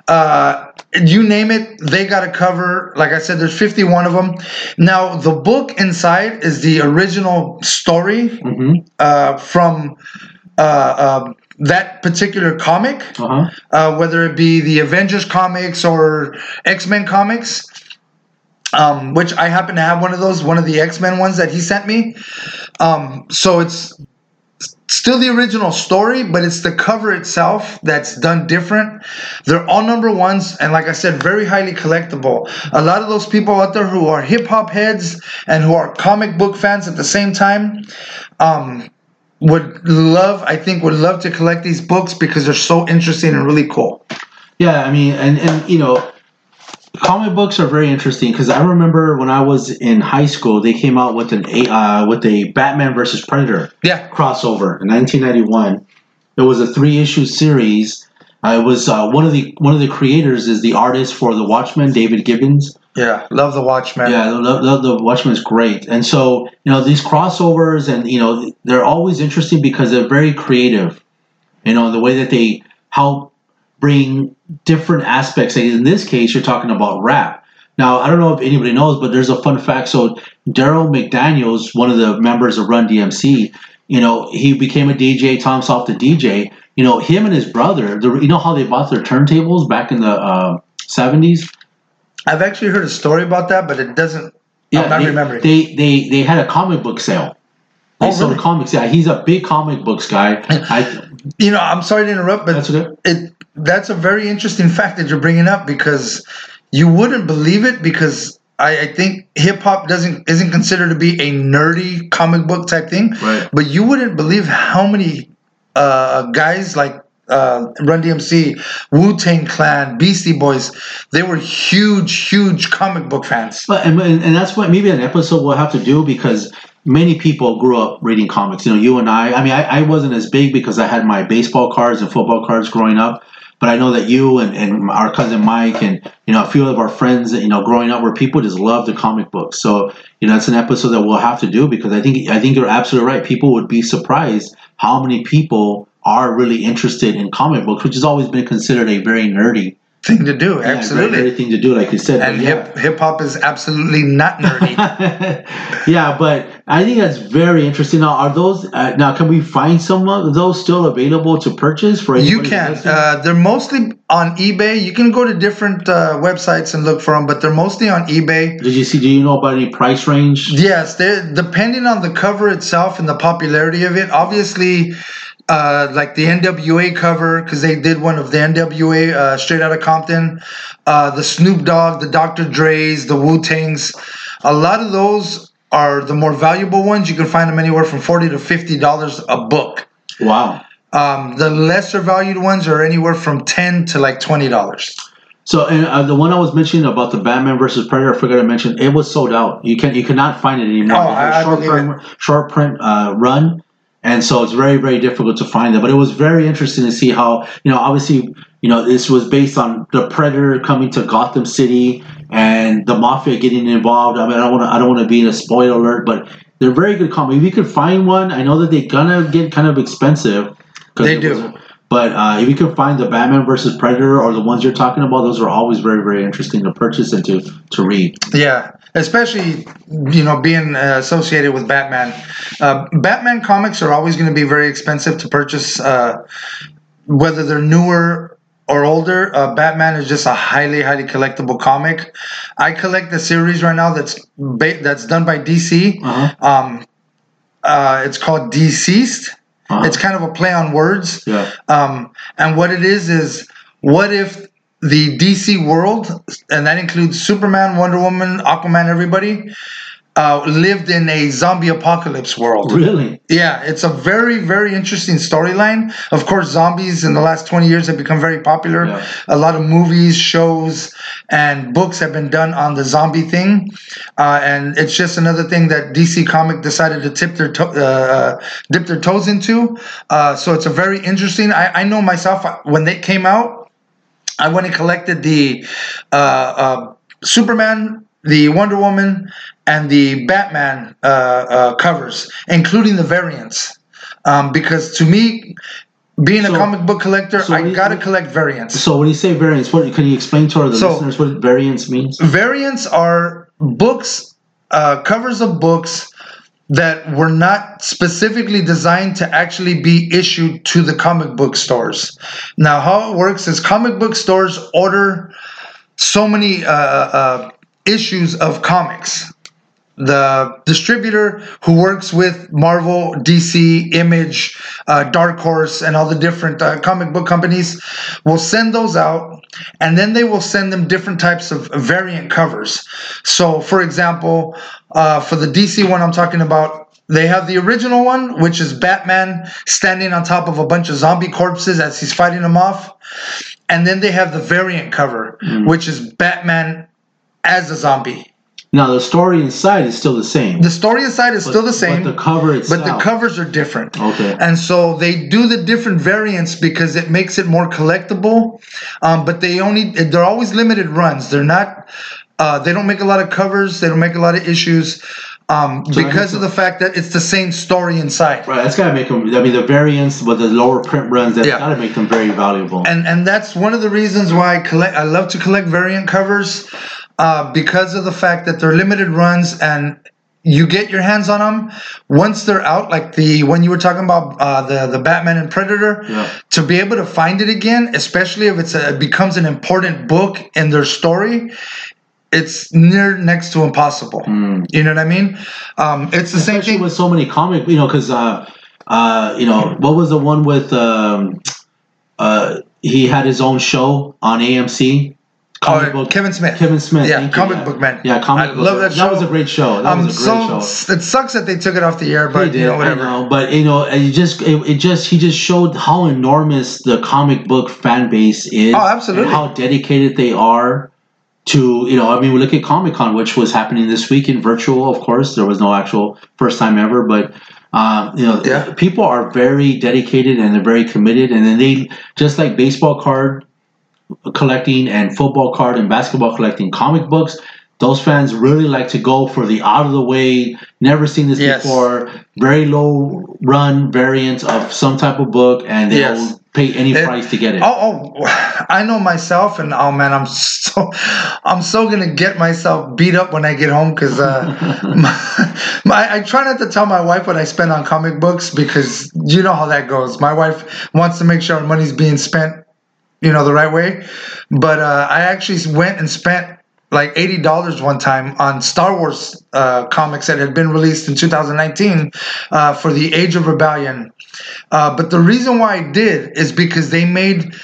uh, you name it, they got a cover. Like I said, there's 51 of them. Now, the book inside is the original story Mhm. uh, from uh, uh, that particular comic, Uh-huh. uh, whether it be the Avengers comics or X Men comics. Um, which I happen to have one of those, one of the X Men ones that he sent me. Um, so it's still the original story, but it's the cover itself that's done different. They're all number ones, and like I said, very highly collectible. A lot of those people out there who are hip hop heads and who are comic book fans at the same time, um, would love, I think, would love to collect these books because they're so interesting and really cool. Yeah, I mean, and and you know, comic books are very interesting because I remember when I was in high school, they came out with an a uh, with a Batman versus Predator Yeah, crossover in 1991. It was a three issue series. Uh, it was uh, one of the one of the creators is the artist for the Watchmen, David Gibbons. yeah, love the Watchmen. Yeah, the, the, the Watchmen is great, and so you know these crossovers, and you know they're always interesting because they're very creative. You know the way that they help bring different aspects. In this case, you're talking about rap. Now I don't know if anybody knows, but there's a fun fact. So Darryl McDaniels one of the members of Run DMC. You know he became a DJ. Tom Soft the DJ. You know him and his brother. The, you know how they bought their turntables back in the uh, 70s. I've actually heard a story about that, but it doesn't. yeah, I'm not they, remembering. They they they had a comic book sale. They Oh, sold really? comics. Yeah, he's a big comic books guy. I, You know, I'm sorry to interrupt, but that's okay. it that's a very interesting fact that you're bringing up because you wouldn't believe it because I, I think hip hop doesn't isn't considered to be a nerdy comic book type thing, Right. but you wouldn't believe how many uh, guys like uh, Run DMC, Wu Tang Clan, Beastie Boys, they were huge, huge comic book fans. But and, and that's what maybe an episode we'll have to do because many people grew up reading comics. You know, you and I. I mean, I, I wasn't as big because I had my baseball cards and football cards growing up. But I know that you and, and our cousin Mike and you know a few of our friends that you know growing up where people just love the comic books. So you know it's an episode that we'll have to do because I think I think you're absolutely right. People would be surprised how many people are really interested in comic books, which has always been considered a very nerdy, Thing to do, yeah, absolutely. nerdy thing to do, like you said. and yeah. hip hip hop is absolutely not nerdy. yeah, but I think that's very interesting. Now, are those uh, now? Can we find some of those still available to purchase for? You can. Uh, they're mostly on eBay. You can go to different uh, websites and look for them, but they're mostly on eBay. Did you see? Do you know about any price range? Yes, they're depending on the cover itself and the popularity of it. Obviously, uh, like the NWA cover, because they did one of the NWA uh, straight out of Compton, uh, the Snoop Dogg, the Dr. Dre's, the Wu Tangs. A lot of those are the more valuable ones. You can find them anywhere from forty to fifty dollars a book. Wow. Um, the lesser valued ones are anywhere from ten to like twenty dollars. So, and uh, the one I was mentioning about the Batman versus Predator, I forgot to mention, it was sold out. You can you cannot find it anymore. Oh, I- short print, short print uh, run, and so it's very very difficult to find them But it was very interesting to see how you know obviously you know this was based on the Predator coming to Gotham City and the mafia getting involved. I mean, I don't want to I don't want to be in a spoiler alert, but they're very good comics. If you could find one, I know that they're gonna get kind of expensive. 'cause They do. was- but uh, if you can find the Batman versus Predator or the ones you're talking about, those are always very, very interesting to purchase and to, to read. Yeah, especially you know being uh, associated with Batman. Uh, Batman comics are always going to be very expensive to purchase, uh, whether they're newer or older. Uh, Batman is just a highly, highly collectible comic. I collect the series right now that's ba- that's done by DC. Uh-huh. Um, uh, it's called Deceased. Uh-huh. It's kind of a play on words. Yeah. Um, and what it is is, what if the DC world, and that includes Superman, Wonder Woman, Aquaman, everybody, uh, lived in a zombie apocalypse world. Really? Yeah, it's a very, very interesting storyline. Of course, zombies in the last 20 years have become very popular. Yeah. A lot of movies, shows, and books have been done on the zombie thing. Uh, and it's just another thing that DC Comic decided to tip their to- uh, dip their toes into. Uh, so it's a very interesting. I, I know myself uh, when they came out, I went and collected the uh, uh, Superman, the Wonder Woman, and the Batman uh, uh, covers, including the variants. Um, because to me, being So- a comic book collector, so I gotta collect variants. So when you say variants, what can you explain to our the So- listeners what variants means? Variants are books, uh, covers of books that were not specifically designed to actually be issued to the comic book stores. Now, how it works is comic book stores order so many uh, uh, issues of comics. The distributor who works with Marvel, DC, Image, uh, Dark Horse, and all the different uh, comic book companies will send those out, and then they will send them different types of variant covers. So, for example, uh, for the DC one I'm talking about, they have the original one, which is Batman standing on top of a bunch of zombie corpses as he's fighting them off. And then they have the variant cover, which is Batman as a zombie. Now the story inside is still the same. The story inside is still the same, But the cover itself. but the covers are different. Okay. And so they do the different variants because it makes it more collectible. Um, but they only they're always limited runs. They're not. Uh, they don't make a lot of covers. They don't make a lot of issues um, So because of the fact that it's the same story inside. Right, that's gotta make them. I mean, the variants with the lower print runs, that's Yeah. gotta make them very valuable. and and that's one of the reasons why I collect. I love to collect variant covers uh, because of the fact that they're limited runs and you get your hands on them once they're out. Like the when you were talking about uh, the the Batman and Predator, Yeah. to be able to find it again, especially if it's a, it becomes an important book in their story. It's near next to impossible. You know what I mean? Um, it's the same thing. with so many comic, you know, because uh, uh, you know, what was the one with um, uh, he had his own show on AMC. Comic Oh, book- Kevin Smith. Kevin Smith. Yeah, thank you, comic book man. Yeah, comic book man. I book. love that show. That was a great show. That Um, was a great so show. it sucks that they took it off the air, but did, you know I whatever. know, but you know, it just it, it just he just showed how enormous the comic book fan base is. Oh, absolutely. And how dedicated they are to you know. I mean, we look at Comic Con, which was happening this week in virtual. Of course, there was no actual first time ever, but. Um, you know, Yeah. people are very dedicated and they're very committed, and then they just like baseball card collecting and football card and basketball collecting comic books. Those fans really like to go for the out of the way, never seen this Yes. before, very low run variant of some type of book, and they'll Yes. pay any It- price to get it. Oh, oh, I know myself, and oh man, I'm so, I'm so gonna get myself beat up when I get home because uh, my, my, I try not to tell my wife what I spend on comic books because you know how that goes. My wife wants to make sure money's being spent, you know, the right way. But uh, I actually went and spent like eighty dollars one time on Star Wars uh, comics that had been released in 2019 uh, for the Age of Rebellion. Uh, but the reason why I did is because they made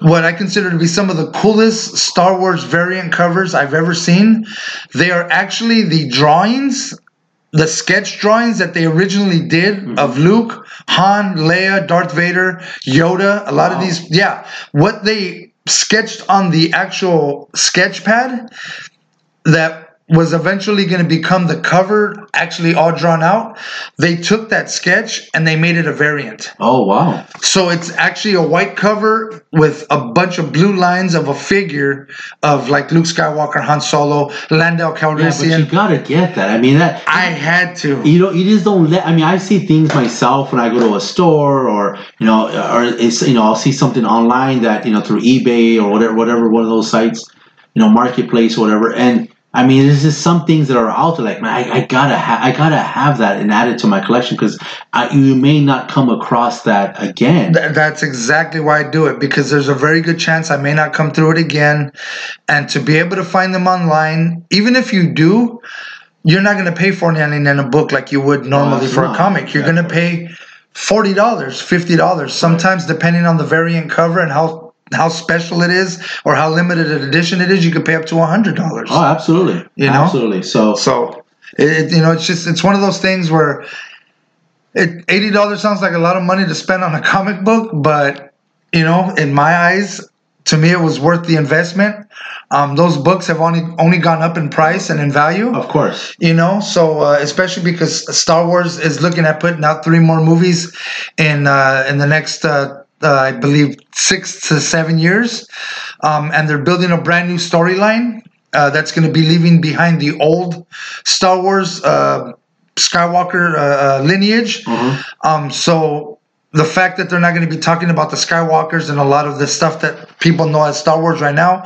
what I consider to be some of the coolest Star Wars variant covers I've ever seen. They are actually the drawings, the sketch drawings that they originally did mm-hmm. of Luke, Han, Leia, Darth Vader, Yoda. A lot of these, yeah, what they sketched on the actual sketch pad that was eventually going to become the cover, actually all drawn out. They took that sketch and they made it a variant. oh wow! So it's actually a white cover with a bunch of blue lines of a figure of like Luke Skywalker, Han Solo, Lando Yeah, but you gotta get that. I mean, that I had to. you know, you just don't let. I mean, I see things myself when I go to a store, or you know, or it's you know, I'll see something online that you know through eBay or whatever, whatever one of those sites, you know, marketplace whatever. And I mean, there's just some things that are out there. Like, man, I, I gotta, ha- I gotta have that and add it to my collection because you may not come across that again. Th- That's exactly why I do it because there's a very good chance I may not come through it again. And to be able to find them online, even if you do, you're not going to pay for anything in a book like you would normally it's for a not. comic. You're Yeah. going to pay $40, $50, sometimes depending on the variant cover and how how special it is or how limited an edition it is, you could pay up to $100. Oh, absolutely. You know? absolutely. So, So It, it- you know, it's just it's one of those things where it eighty dollars sounds like a lot of money to spend on a comic book, but you know, in my eyes, to me, it was worth the investment. Um, those books have only only gone up in price and in value. Of course. You know, so uh, especially because Star Wars is looking at putting out three more movies in uh, in the next, uh, uh, I believe, six to seven years, um, and they're building a brand new storyline uh, that's going to be leaving behind the old Star Wars uh, Skywalker uh, uh, lineage. Um, so the fact that they're not going to be talking about the Skywalkers and a lot of the stuff that people know as Star Wars right now,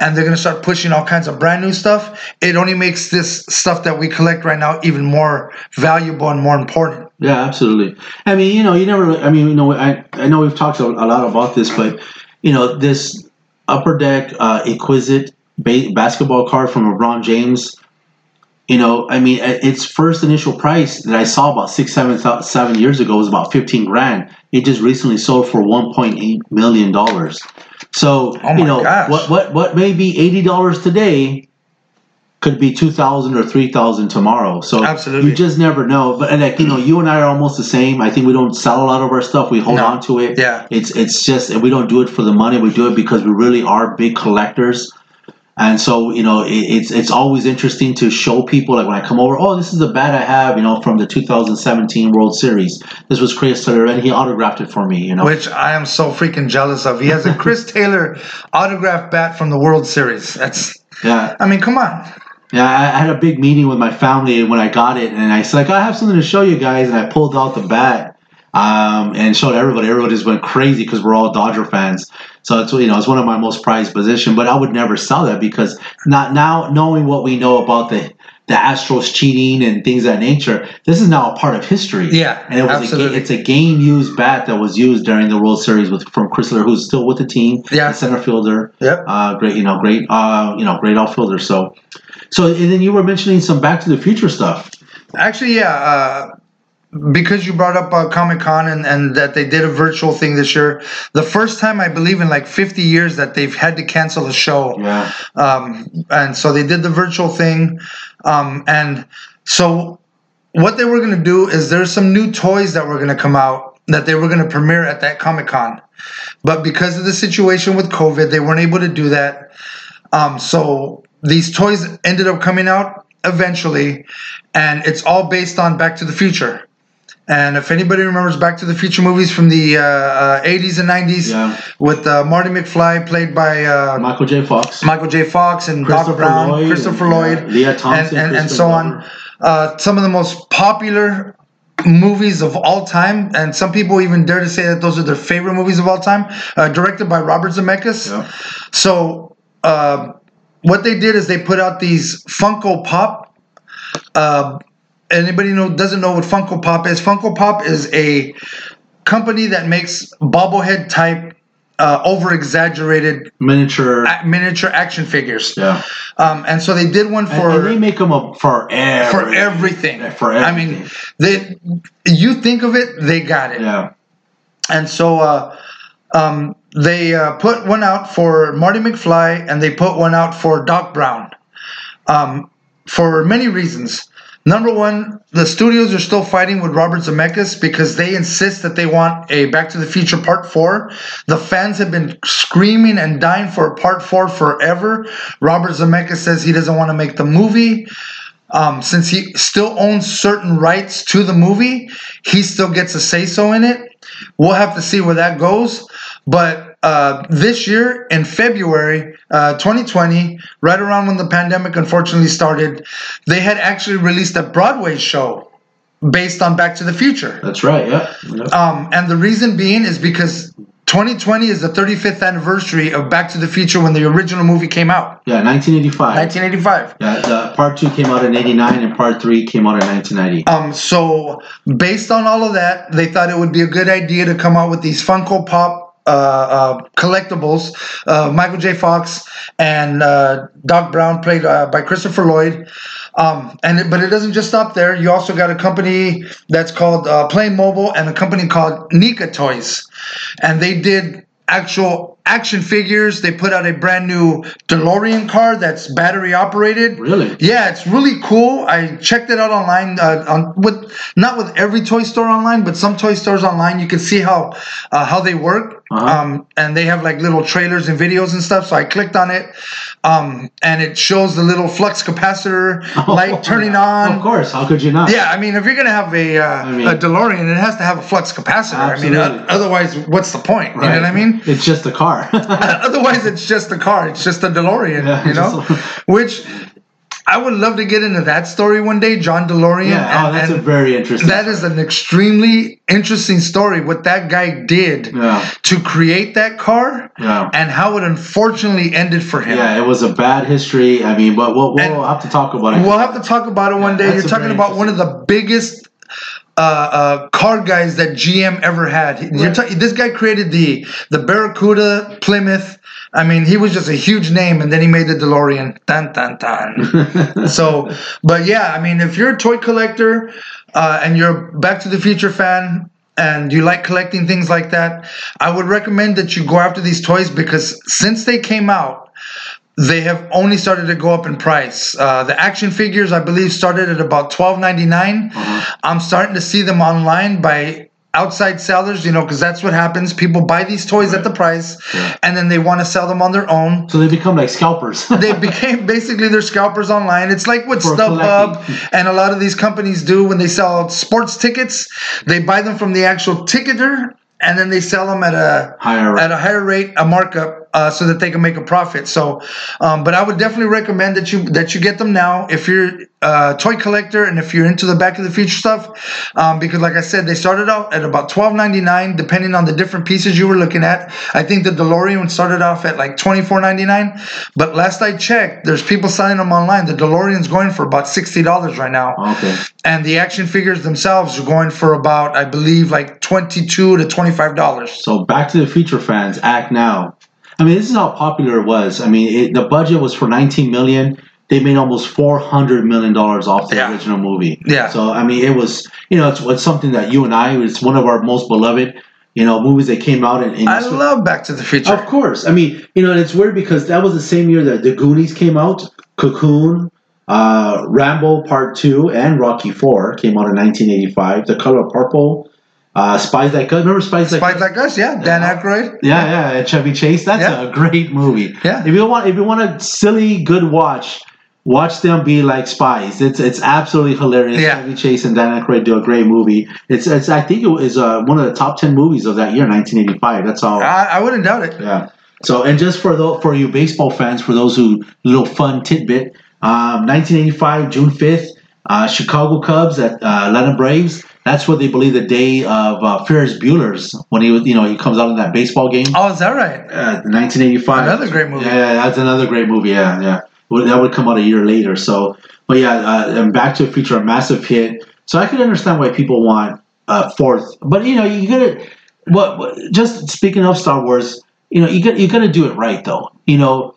and they're going to start pushing all kinds of brand new stuff, it only makes this stuff that we collect right now even more valuable and more important. Yeah, absolutely. I mean, you know, you never. I mean, you know, I I know we've talked a, a lot about this, but you know, this upper deck uh, exquisite ba- basketball card from LeBron James. You know, I mean, its first initial price that I saw about six, seven, seven years ago was about fifteen grand. It just recently sold for one point eight million dollars. So Oh you know, gosh. what what what may be eighty dollars today could be two thousand or three thousand tomorrow. So Absolutely. you just never know. But and like you know, you and I are almost the same. I think we don't sell a lot of our stuff. We hold No. on to it. Yeah. It's it's just and we don't do it for the money. We do it because we really are big collectors. And so you know, it, it's it's always interesting to show people like when I come over. Oh, this is a bat I have. You know, from the 2017 World Series. This was Chris Taylor, and he autographed it for me. You know. Which I am so freaking jealous of. He has a Chris Taylor autographed bat from the World Series. That's, yeah. I mean, come on. Yeah, I I had a big meeting with my family when I got it, and I said, like, I have something to show you guys, and I pulled out the bat um, and showed everybody. Everybody just went crazy because we're all Dodger fans. So it's you know it's one of my most prized possession. But I would never sell that because not now knowing what we know about the the Astros cheating and things of that nature, this is now a part of history. Yeah, and it was a absolutely. ga- it's a game used bat that was used during the World Series with from Chris Taylor, who's still with the team, Yeah. the center fielder. Yep. Uh, great, you know, great, uh, you know, great outfielder. So, so and then you were mentioning some Back to the Future stuff. Actually, yeah. Uh, because you brought up uh, Comic Con and, and that they did a virtual thing this year, the first time I believe in like 50 years that they've had to cancel a show. Yeah, Um, and so they did the virtual thing. Um, and so what they were going to do is there's some new toys that were going to come out that they were going to premiere at that Comic Con. But because of the situation with COVID, they weren't able to do that. Um, so these toys ended up coming out eventually, and it's all based on Back to the Future. And if anybody remembers Back to the Future movies from the uh, uh, 80s and 90s, Yeah. with uh, Marty McFly played by uh, Michael J. Fox, Michael J. Fox and Doc Brown, Lloyd, Christopher and, Lloyd, Lea Thompson, and, and, and so on. Uh, some of the most popular movies of all time, and some people even dare to say that those are their favorite movies of all time. Uh, directed by Robert Zemeckis. Yeah. So uh, what they did is they put out these Funko Pop. Anybody know doesn't know what Funko Pop is? Funko Pop is a company that makes bobblehead type, uh, over exaggerated miniature. miniature action figures. Yeah, Um, and so they did one for and they make them up for everything. for everything. For I mean, they you think of it, they got it. yeah, And so uh, um, they uh, put one out for Marty McFly, and they put one out for Doc Brown, um, for many reasons. Number one, the studios are still fighting with Robert Zemeckis because they insist that they want a Back to the Future Part 4. The fans have been screaming and dying for a Part 4 forever. Robert Zemeckis says he doesn't want to make the movie. Um, since he still owns certain rights to the movie, he still gets a say so in it. We'll have to see where that goes. But uh, this year in February uh, 2020, right around when the pandemic unfortunately started, they had actually released a Broadway show based on Back to the Future. that's right. Yeah, yeah. Um, and the reason being is because 2020 is the 35th anniversary of Back to the Future when the original movie came out, yeah 1985. 1985. Yeah, the part two came out in '89, and part three came out in 1990. Um, so based on all of that, they thought it would be a good idea to come out with these Funko Pop uh, uh, collectibles. Uh, Michael J. Fox and uh, Doc Brown, played by Christopher Lloyd. Um, and but it doesn't just stop there. You also got a company that's called Playmobil and a company called NECA Toys, and they did actual action figures. They put out a brand new DeLorean car that's battery operated. Really? Yeah, it's really cool. I checked it out online. Uh, on with not with every toy store online, but some toy stores online, you can see how uh, how they work. Uh-huh. Um, and they have like little trailers and videos and stuff. So I clicked on it, um, and it shows the little flux capacitor light turning on. Of course, how could you not? Yeah, I mean, if you're gonna have a uh, I mean- a DeLorean, it has to have a flux capacitor. I mean, uh, otherwise, what's the point? You know Right. what I mean? It's just a car. otherwise, it's just a car. It's just a DeLorean. Yeah, you know, which I would love to get into that story one day, John DeLorean. yeah, oh, that's a very interesting. that is an extremely interesting story. What that guy did Yeah. to create that car, Yeah. and how it unfortunately ended for him. yeah, it was a bad history. I mean, but we'll, we'll have to talk about it. We'll have to talk about it one Yeah, day. You're talking about one of the biggest uh, uh, car guys that GM ever had. You're Right. ta- this guy created the the Barracuda, Plymouth. I mean, he was just a huge name, and then he made the DeLorean. Tan tan tan. so, but yeah, I mean, if you're a toy collector uh, and you're a Back to the Future fan. And you like collecting things like that, I would recommend that you go after these toys because since they came out, they have only started to go up in price. Uh, the action figures, I believe, started at about twelve ninety nine. Uh-huh. I'm starting to see them online by outside sellers, you know, because that's what happens. People buy these toys at the price, Yeah. and then they want to sell them on their own. so they become like scalpers. They became basically they're scalpers online. It's like what StubHub and a lot of these companies do when they sell sports tickets. They buy them from the actual ticketer, and then they sell them at a Higher at a higher rate, a markup, uh, so that they can make a profit. So, um, but I would definitely recommend that you that you get them now if you're a toy collector and if you're into the Back to the Future stuff, um, because like I said, they started out at about twelve ninety nine, depending on the different pieces you were looking at. I think the DeLorean started off at like twenty four ninety nine, but last I checked, there's people selling them online. The DeLorean's going for about sixty dollars right now Okay. and the action figures themselves are going for about i believe like 22 to 25 dollars So Back to the Future fans, act now. I mean, this is how popular it was. I mean, it, the budget was for 19 million. They made almost 400 million dollars off the Yeah. original movie. Yeah. So I mean, it was you know it's, it's something that you and I it's one of our most beloved you know movies that came out and, and i love back to the future Of course. I mean, you know, and it's weird because that was the same year that The Goonies came out, Cocoon, uh, Rambo Part 2, and Rocky 4 came out in 1985. The Color Purple, uh, Spies Like Us. Remember Spies Like Spies Us? like us yeah dan Yeah. Aykroyd. Yeah, yeah, and Chevy Chase. That's Yeah. a great movie. Yeah. If you want, if you want a silly, good watch, watch them be like spies. It's it's absolutely hilarious. Yeah. Chevy Chase and Dan Aykroyd do a great movie. It's it's I think it is uh, one of the top ten movies of that year, 1985. That's all. I, I wouldn't doubt it Yeah. So, and just for the, for you baseball fans, for those who little fun tidbit, um, 1985 June 5th, uh, Chicago Cubs at uh, Atlanta Braves. That's what they believe the day of uh, Ferris Bueller's when he was, you know, he comes out in that baseball game. oh is that right Uh, 1985. Another great movie. Yeah, that's another great movie. Yeah, yeah. Well, that would come out a year later. So, but yeah, uh, and Back to the Future, a massive hit. So I can understand why people want a fourth. But you know, you gotta. What, what? Just speaking of Star Wars, you know, you got you got to do it right though. You know,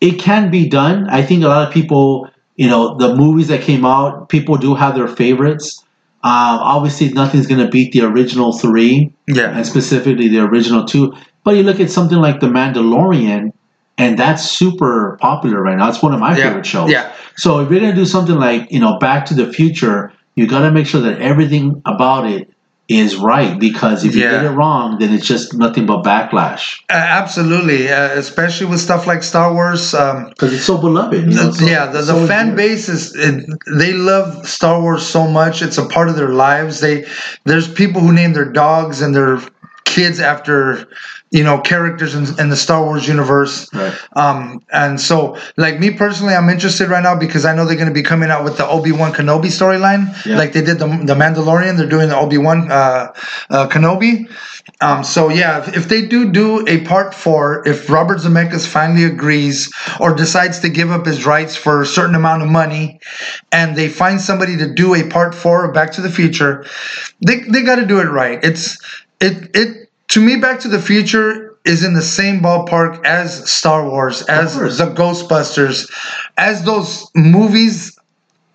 it can be done. I think a lot of people, you know, the movies that came out, people do have their favorites. Um, obviously, nothing's gonna beat the original three yeah and specifically the original two. But you look at something like The Mandalorian, and that's super popular right now. It's one of my yeah favorite shows. yeah So if you're gonna do something like you know Back to the Future, you got to make sure that everything about it is right because if you Yeah. get it wrong, then it's just nothing but backlash Uh, absolutely uh, especially with stuff like star wars um, because it's so beloved. know, so- yeah, the, the so fan base is it, they love Star Wars so much. It's a part of their lives. They there's people who name their dogs and their kids after you know characters in, in the Star Wars universe. Right. Um, and so, like me personally, I'm interested right now because I know they're going to be coming out with the Obi Wan Kenobi storyline, Yeah. like they did the the Mandalorian. They're doing the Obi Wan uh, uh, Kenobi. Um, so yeah, if, if they do do a part four, if Robert Zemeckis finally agrees or decides to give up his rights for a certain amount of money, and they find somebody to do a part four of Back to the Future, they they got to do it right. It's it it to me, Back to the Future is in the same ballpark as Star Wars, as the Ghostbusters, as those movies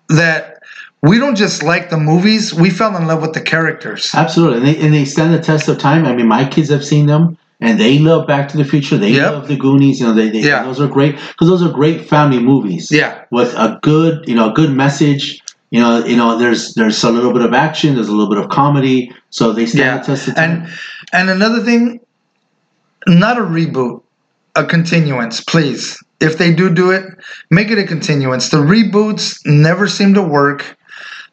that we don't just like the movies, we fell in love with the characters. Absolutely, and they, and they stand the test of time. I mean, my kids have seen them. and they love Back to the Future. They Yep. love the Goonies. You know, they, they Yeah. those are great because those are great family movies. Yeah. with a good you know a good message. You know, you know, there's there's a little bit of action, there's a little bit of comedy, so they stand Yeah. the test of time. And and another thing, not a reboot, a continuance, please. If they do do it, make it a continuance. The reboots never seem to work.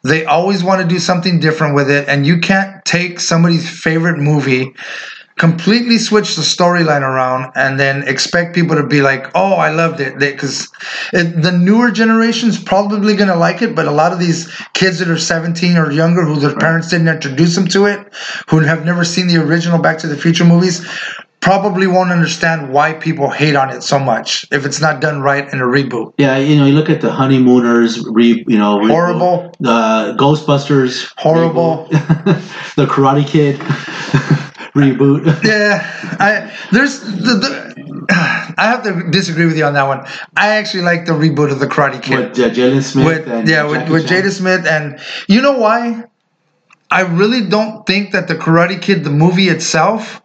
They always want to do something different with it, and you can't take somebody's favorite movie, completely switch the storyline around, and then expect people to be like, "Oh, I loved it," because the newer generation's probably gonna like it, but a lot of these kids that are 17 or younger, who their parents didn't introduce them to it, who have never seen the original Back to the Future movies, probably won't understand why people hate on it so much if it's not done right in a reboot. yeah, you know, you look at the Honeymooners, re, you know, reboot, Horrible. the Ghostbusters, Horrible. the Karate Kid reboot. Yeah, I there's the, the I have to disagree with you on that one. I actually like the reboot of the Karate Kid. with uh, Jaden Smith. with and yeah with, with. Jada Smith and you know why I really don't think that the Karate Kid the movie itself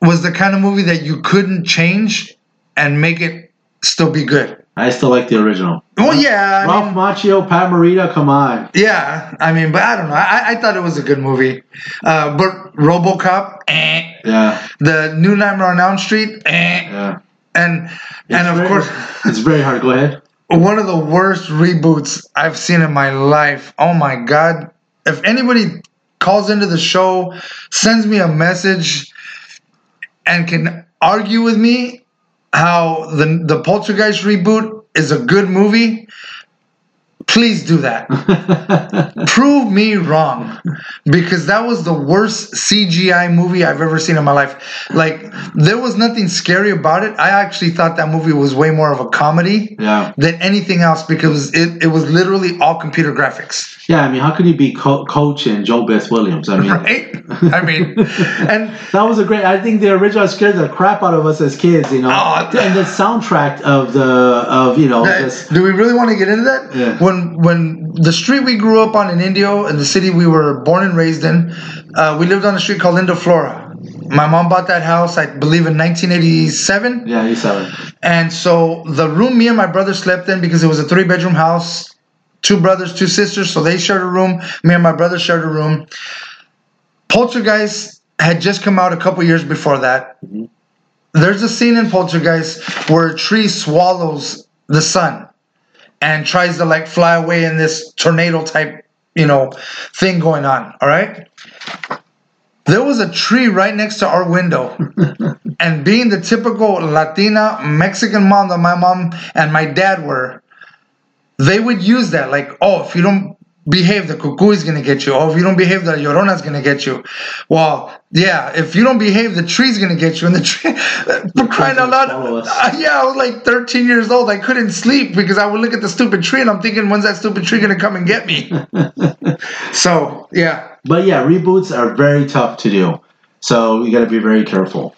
was the kind of movie that you couldn't change and make it still be good. I still like the original. Well, yeah, I Ralph mean, Macchio, Pat Morita, come on. yeah. I mean, but I don't know. I, I thought it was a good movie. Uh, but RoboCop, eh. Yeah, The New Nightmare on Elm Street, eh. yeah. And and of very, course. it's very hard. Go ahead. one of the worst reboots I've seen in my life. Oh my god. If anybody calls into the show, sends me a message and can argue with me how the the Poltergeist reboot is a good movie, please do that. Prove me wrong because that was the worst CGI movie I've ever seen in my life. Like there was nothing scary about it. I actually thought that movie was way more of a comedy yeah, than anything else because it, it was literally all computer graphics, yeah. I mean, how can you be Co- Coach and JoBeth Williams? I mean, right? I mean, and that was a great. I think the original scared the crap out of us as kids. You know, Oh, and the soundtrack of the of you know this. do we really want to get into that? Yeah. When when the street we grew up on in Indio, in the city we were born and raised in, uh, we lived on a street called Indo Flora. My mom bought that house, I believe, in 1987. Yeah, you saw it. And so the room me and my brother slept in because it was a three bedroom house, two brothers, two sisters, so they shared a room. Me and my brother shared a room. Poltergeist had just come out a couple years before that. There's a scene in Poltergeist where a tree swallows the sun and tries to like fly away in this tornado type, you know, thing going on. All right. There was a tree right next to our window and being the typical Latina Mexican mom that my mom and my dad were, they would use that like, oh, if you don't behave, the cuckoo is gonna get you. Oh, if you don't behave, the llorona is gonna get you. Well, yeah, if you don't behave, the tree's gonna get you. And the tree, for crying out loud, uh, yeah, I was like 13 years old. I couldn't sleep because I would look at the stupid tree and I'm thinking, when's that stupid tree gonna come and get me? so yeah, But yeah, reboots are very tough to do, so you got to be very careful.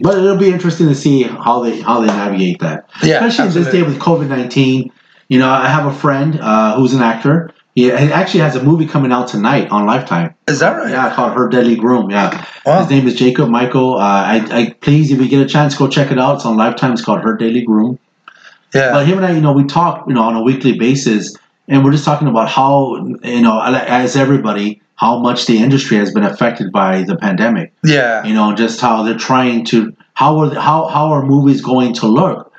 But it'll be interesting to see how they how they navigate that, Yeah, especially in this day with COVID nineteen. You know, I have a friend uh, who's an actor. He, he actually has a movie coming out tonight on Lifetime. is that right? Yeah, called Her Deadly Groom. Yeah, Wow. his name is Jacob Michael. Uh, I, I please, if you get a chance, go check it out. It's on Lifetime. It's called Her Deadly Groom. Yeah. But him and I, you know, we talk, you know, on a weekly basis, and we're just talking about how, you know, as everybody, how much the industry has been affected by the pandemic. yeah. You know, just how they're trying to how are how how are movies going to look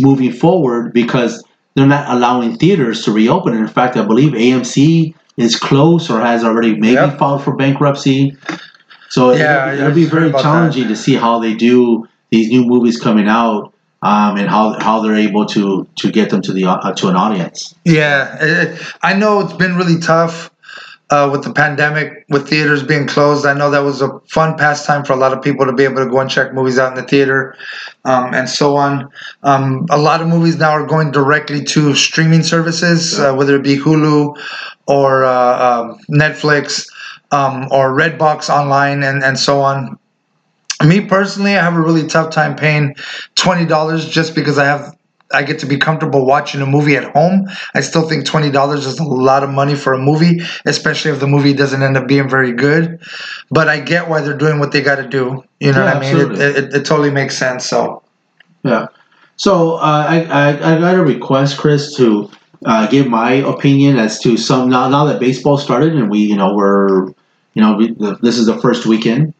moving forward because they're not allowing theaters to reopen. And in fact, I believe AMC is close or has already maybe Yep. filed for bankruptcy. So Yeah, it'll, it'll be very challenging to see how they do these new movies coming out. Um, and how, how they're able to, to get them to the uh, to an audience. Yeah, I know it's been really tough uh, with the pandemic, with theaters being closed. I know that was a fun pastime for a lot of people to be able to go and check movies out in the theater, um, and so on. Um, a lot of movies now are going directly to streaming services, uh, whether it be Hulu or uh, um, Netflix um, or Redbox online, and and so on. Me personally, I have a really tough time paying twenty dollars just because I have I get to be comfortable watching a movie at home. I still think twenty dollars is a lot of money for a movie, especially if the movie doesn't end up being very good. But I get why they're doing what they got to do. You know Yeah, what I mean? It, it, it totally makes sense. So Yeah. So uh, I, I I got a request, Chris, to uh, give my opinion as to some now now that baseball started and we you know we're you know we, this is the first weekend.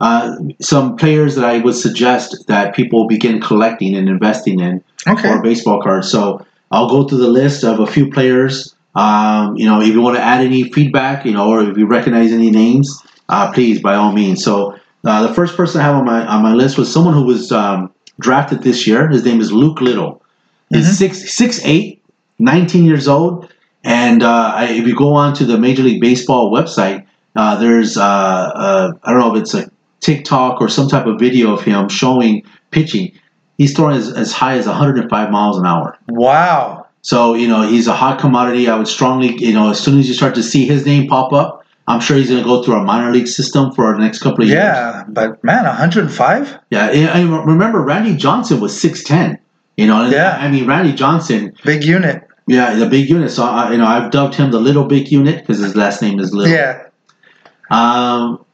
Uh, some players that I would suggest that people begin collecting and investing in okay, for baseball cards. So I'll go through the list of a few players. Um, you know, if you want to add any feedback, you know, or if you recognize any names, uh, please by all means. So uh, the first person I have on my on my list was someone who was um, drafted this year. His name is Luke Little. He's Mhm. six six eight, 19 years old, and uh, I, if you go on to the Major League Baseball website, uh, there's uh, uh, I don't know if it's a TikTok or some type of video of him showing pitching. He's throwing as, as high as 105 miles an hour. wow, So, you know, he's a hot commodity. I would strongly, you know, as soon as you start to see his name pop up, I'm sure he's going to go through a minor league system for the next couple of years. yeah, but man, one hundred and five, Yeah. And I remember Randy Johnson was 6'10. You know, Yeah. I mean, Randy Johnson, big unit. yeah, the big unit. So, I, you know, I've dubbed him the little big unit because his last name is Little. Yeah, Um,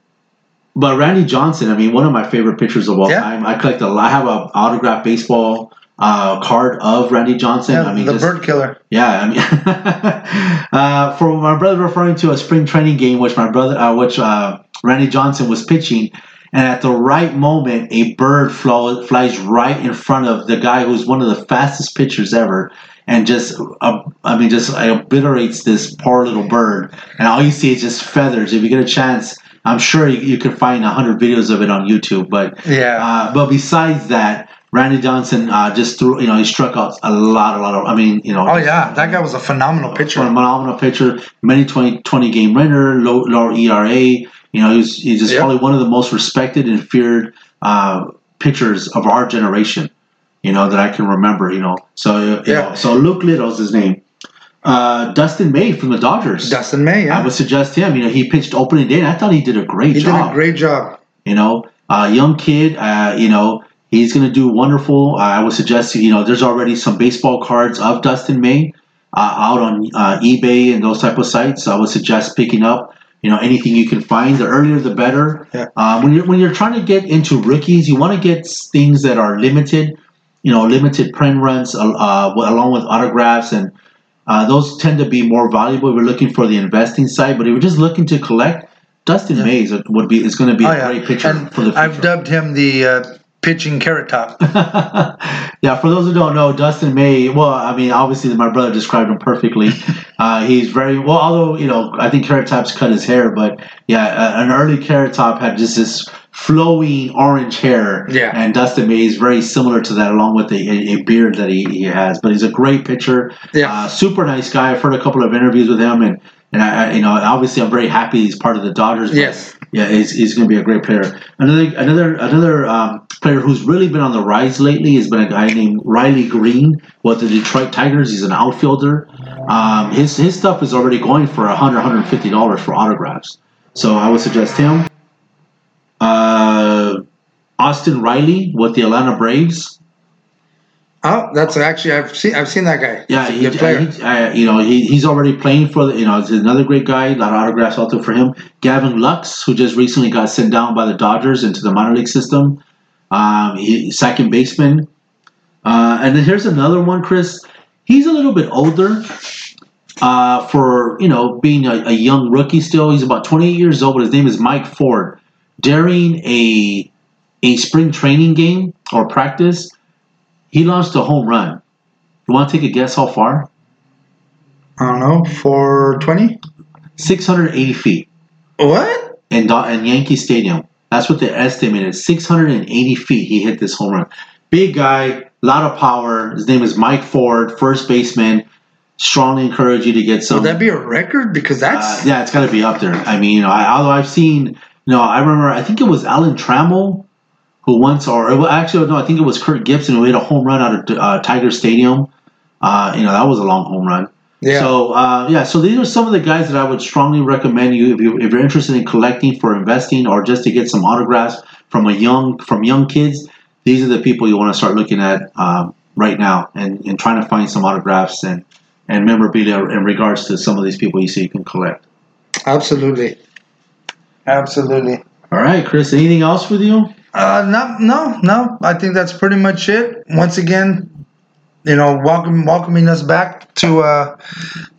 but Randy Johnson, I mean, one of my favorite pitchers of all Yeah. time. I collect a lot. I have an autographed baseball uh, card of Randy Johnson. yeah I mean, the just- bird killer. Yeah, I mean, uh, for my brother referring to a spring training game, which my brother, uh, which uh, Randy Johnson was pitching, and at the right moment, a bird flo- flies right in front of the guy who's one of the fastest pitchers ever, and just, uh, I mean, just obliterates this poor little bird, and all you see is just feathers. If you get a chance, I'm sure you, you can find a hundred videos of it on YouTube, but Yeah, uh, but besides that, Randy Johnson uh, just threw, you know, he struck out a lot, a lot of, I mean, you know, oh yeah, that guy was a phenomenal for a pitcher. phenomenal pitcher, many 20, 20 game winner, low, low ERA. You know, he's, he's just Yep. probably one of the most respected and feared uh, pitchers of our generation. You know that I can remember. You know, so you Yeah. know, so Luke Little's his name. Uh, Dustin May from the Dodgers. Dustin May, yeah. I would suggest him. You know, he pitched opening day, and I thought he did a great he job. He did a great job. You know, uh, young kid. Uh, you know, he's going to do wonderful. I would suggest you know there's already some baseball cards of Dustin May uh, out on uh, eBay and those type of sites. I would suggest picking up. You know, anything you can find. The earlier, the better. Yeah. Um, when you're when you're trying to get into rookies, you want to get things that are limited. You know, limited print runs uh, along with autographs and. Uh, those tend to be more valuable if you're looking for the investing side, but if you're just looking to collect, Dustin Yeah. Mays would be is going to be Oh a yeah, great pitcher and for the future. I've dubbed him the uh, pitching carrot top. yeah, for those who don't know, Dustin May. Well, I mean, obviously, my brother described him perfectly. Uh, he's very well. Although you know, I think Carrot Top's cut his hair, but yeah, uh, an early Carrot Top had just this flowing orange hair. Yeah. and Dustin May is very similar to that, along with a, a, beard that he, he has. But he's a great pitcher. Yeah. uh, super nice guy. I've heard a couple of interviews with him, and and I, I- you know, obviously, I'm very happy he's part of the Dodgers. Yes. yeah, he's, he's going to be a great player. Another another another um, player who's really been on the rise lately has been a guy named Riley Greene with the Detroit Tigers. He's an outfielder. Um, his his stuff is already going for 100 150 dollars for autographs. So I would suggest him. Uh, Austin Riley with the Atlanta Braves. Oh, that's actually I've seen I've seen that guy. Yeah, He's a he, player. he- uh, you know, he, he's already playing for the, you know, he's another great guy. A lot of autographs out there for him. Gavin Lux, who just recently got sent down by the Dodgers into the minor league system. Um, he, second baseman. Uh, and then here's another one, Chris. He's a little bit older uh, for, you know, being a, a young rookie still. He's about 28 years old, but his name is Mike Ford. During a, a spring training game or practice, he launched a home run. You want to take a guess how far? I don't know, four twenty. 680 feet What? in, Do- in Yankee Stadium. That's what they estimated. 680 feet he hit this home run. Big guy, lot of power. His name is Mike Ford, first baseman. Strongly encourage you to get some. Would that be a record? Because uh, that's yeah, it's got to be up there. I mean, you know, I, although I've seen, know, I remember, I think it was Alan Trammell who once, or well, actually, no, I think it was Kirk Gibson who hit a home run out of uh, Tiger Stadium. Uh, you know, that was a long home run. yeah. So uh, yeah, so these are some of the guys that I would strongly recommend you if you if you're interested in collecting for investing or just to get some autographs from a young from young kids. These are the people you want to start looking at. Um, right now and, and trying to find some autographs and, and memorabilia in regards to some of these people you see you can collect. Absolutely. Absolutely. All right, Chris, anything else with you? Uh, no, no, no. I think that's pretty much it. Once again, you know, welcome, welcoming us back to uh,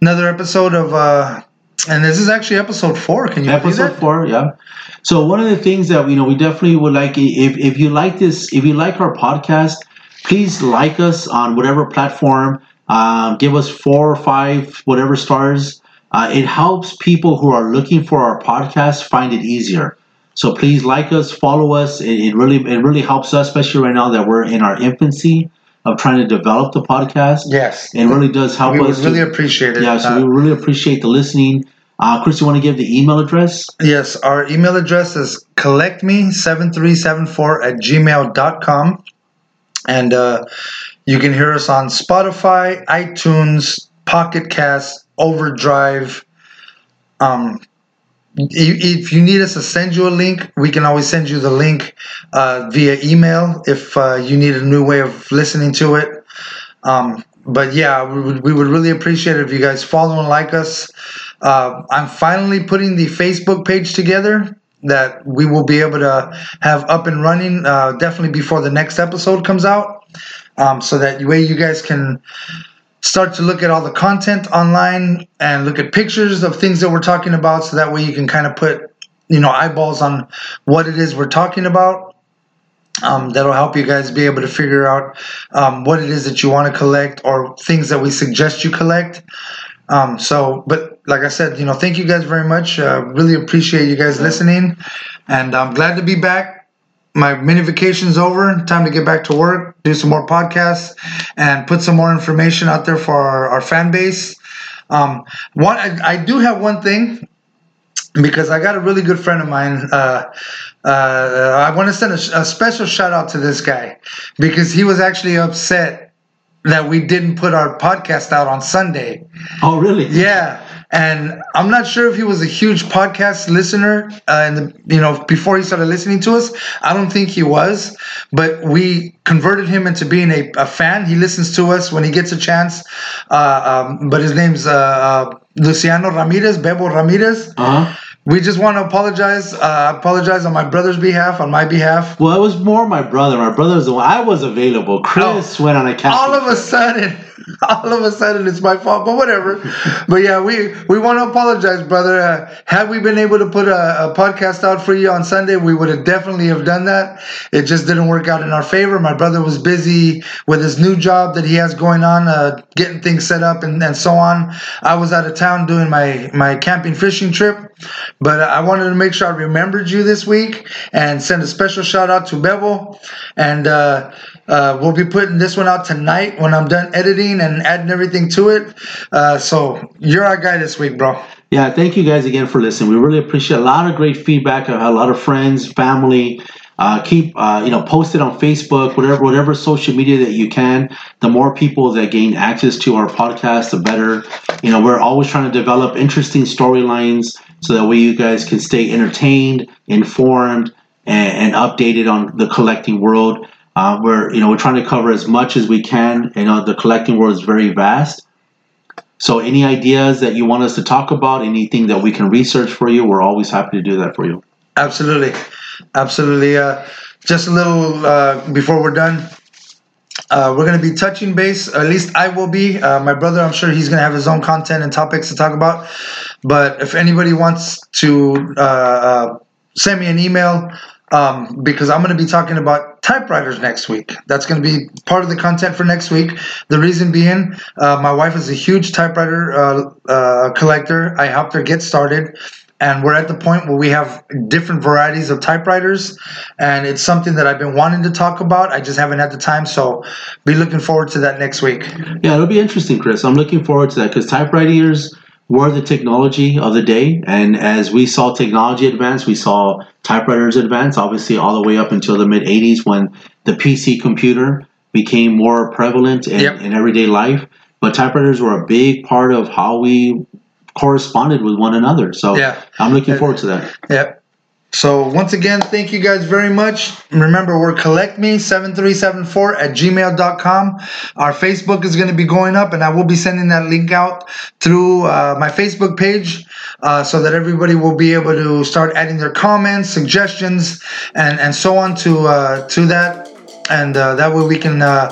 another episode of, uh, and this is actually episode four. Can you Episode four, yeah. So one of the things that you know we definitely would like if if you like this if you like our podcast, please like us on whatever platform. Um, give us four or five whatever stars. Uh, it helps people who are looking for our podcast find it easier. So please like us, follow us. It, it really it really helps us, especially right now that we're in our infancy of trying to develop the podcast. Yes. It really does help us. we really to, appreciate it. yeah, so Uh, we really appreciate the listening. Uh, Chris, you want to give the email address? Yes, our email address is collectme7374 at gmail.com. And uh, you can hear us on Spotify, iTunes, Pocket Cast, Overdrive. Um, if you need us to send you a link, we can always send you the link uh, via email if uh, you need a new way of listening to it. Um, but yeah, we would, we would really appreciate it if you guys follow and like us. Uh, I'm finally putting the Facebook page together that we will be able to have up and running uh, definitely before the next episode comes out. Um, so that way you guys can start to look at all the content online and look at pictures of things that we're talking about so that way you can kind of put you know eyeballs on what it is we're talking about. Um, that'll help you guys be able to figure out um, what it is that you want to collect or things that we suggest you collect. Um, so but like i said you know thank you guys very much. Uh, really appreciate you guys listening and i'm glad to be back my mini vacation's over. Time to get back to work, do some more podcasts, and put some more information out there for our, our fan base. Um, one, I, I do have one thing because I got a really good friend of mine. Uh, uh, I want to send a, a special shout out to this guy because he was actually upset that we didn't put our podcast out on Sunday. Oh, really? Yeah, and I'm not sure if he was a huge podcast listener, uh, in you know before he started listening to us. I don't think he was, but we converted him into being a, a fan. He listens to us when he gets a chance. Uh, um, but his name's uh, uh, Luciano Ramirez, Bebo Ramirez. Uh huh. We just want to apologize. Uh, apologize on my brother's behalf, on my behalf. Well, it was more my brother. My brother was the one. I was available. Chris went on a all of a sudden all of a sudden it's my fault but whatever. But yeah we we want to apologize brother. Uh, had we been able to put a, a podcast out for you on sunday we would have definitely have done that. It just didn't work out in our favor. My brother was busy with his new job that he has going on uh, getting things set up and, and so on. I was out of town doing my my camping fishing trip but i wanted to make sure i remembered you this week and send a special shout out to Bebo and uh uh, we'll be putting this one out tonight when I'm done editing and adding everything to it. Uh, so you're our guy this week, bro. Yeah, thank you guys again for listening. We really appreciate a lot of great feedback. A lot of friends, family. Uh, keep uh, you know post it on Facebook, whatever whatever social media that you can. The more people that gain access to our podcast, the better. You know, we're always trying to develop interesting storylines so that way you guys can stay entertained, informed, and, and updated on the collecting world. Uh, we're you know we're trying to cover as much as we can. You know, the collecting world is very vast. So, any ideas that you want us to talk about, anything that we can research for you, we're always happy to do that for you. Absolutely, absolutely. Uh, just a little uh, before we're done. Uh, we're going to be touching base. At least I will be. Uh, my brother, I'm sure he's going to have his own content and topics to talk about. But if anybody wants to uh, uh, send me an email, um, because I'm going to be talking about typewriters next week. That's going to be part of the content for next week. The reason being, uh, my wife is a huge typewriter uh, uh, collector. I helped her get started. And we're at the point where we have different varieties of typewriters, and it's something that I've been wanting to talk about. I just haven't had the time, so be looking forward to that next week. Yeah, it'll be interesting, Chris. I'm looking forward to that because typewriters were the technology of the day. And as we saw technology advance, we saw typewriters advance, obviously, all the way up until the mid 80s when the PC computer became more prevalent in, Yep. in everyday life. But typewriters were a big part of how we corresponded with one another. So Yeah. I'm looking uh, forward to that. Yep. So once again, thank you guys very much. Remember, we're collectme7374 at gmail.com. Our Facebook is going to be going up, and I will be sending that link out through uh, my Facebook page uh, so that everybody will be able to start adding their comments, suggestions, and, and so on to uh, to that. And uh, that way we can uh,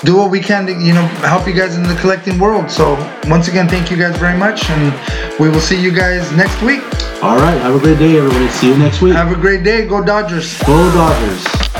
do what we can to you know help you guys in the collecting world. So once again, thank you guys very much, and we will see you guys next week. All right. Have a great day, everybody. See you next week. Have a great day. Go Dodgers. Go Dodgers.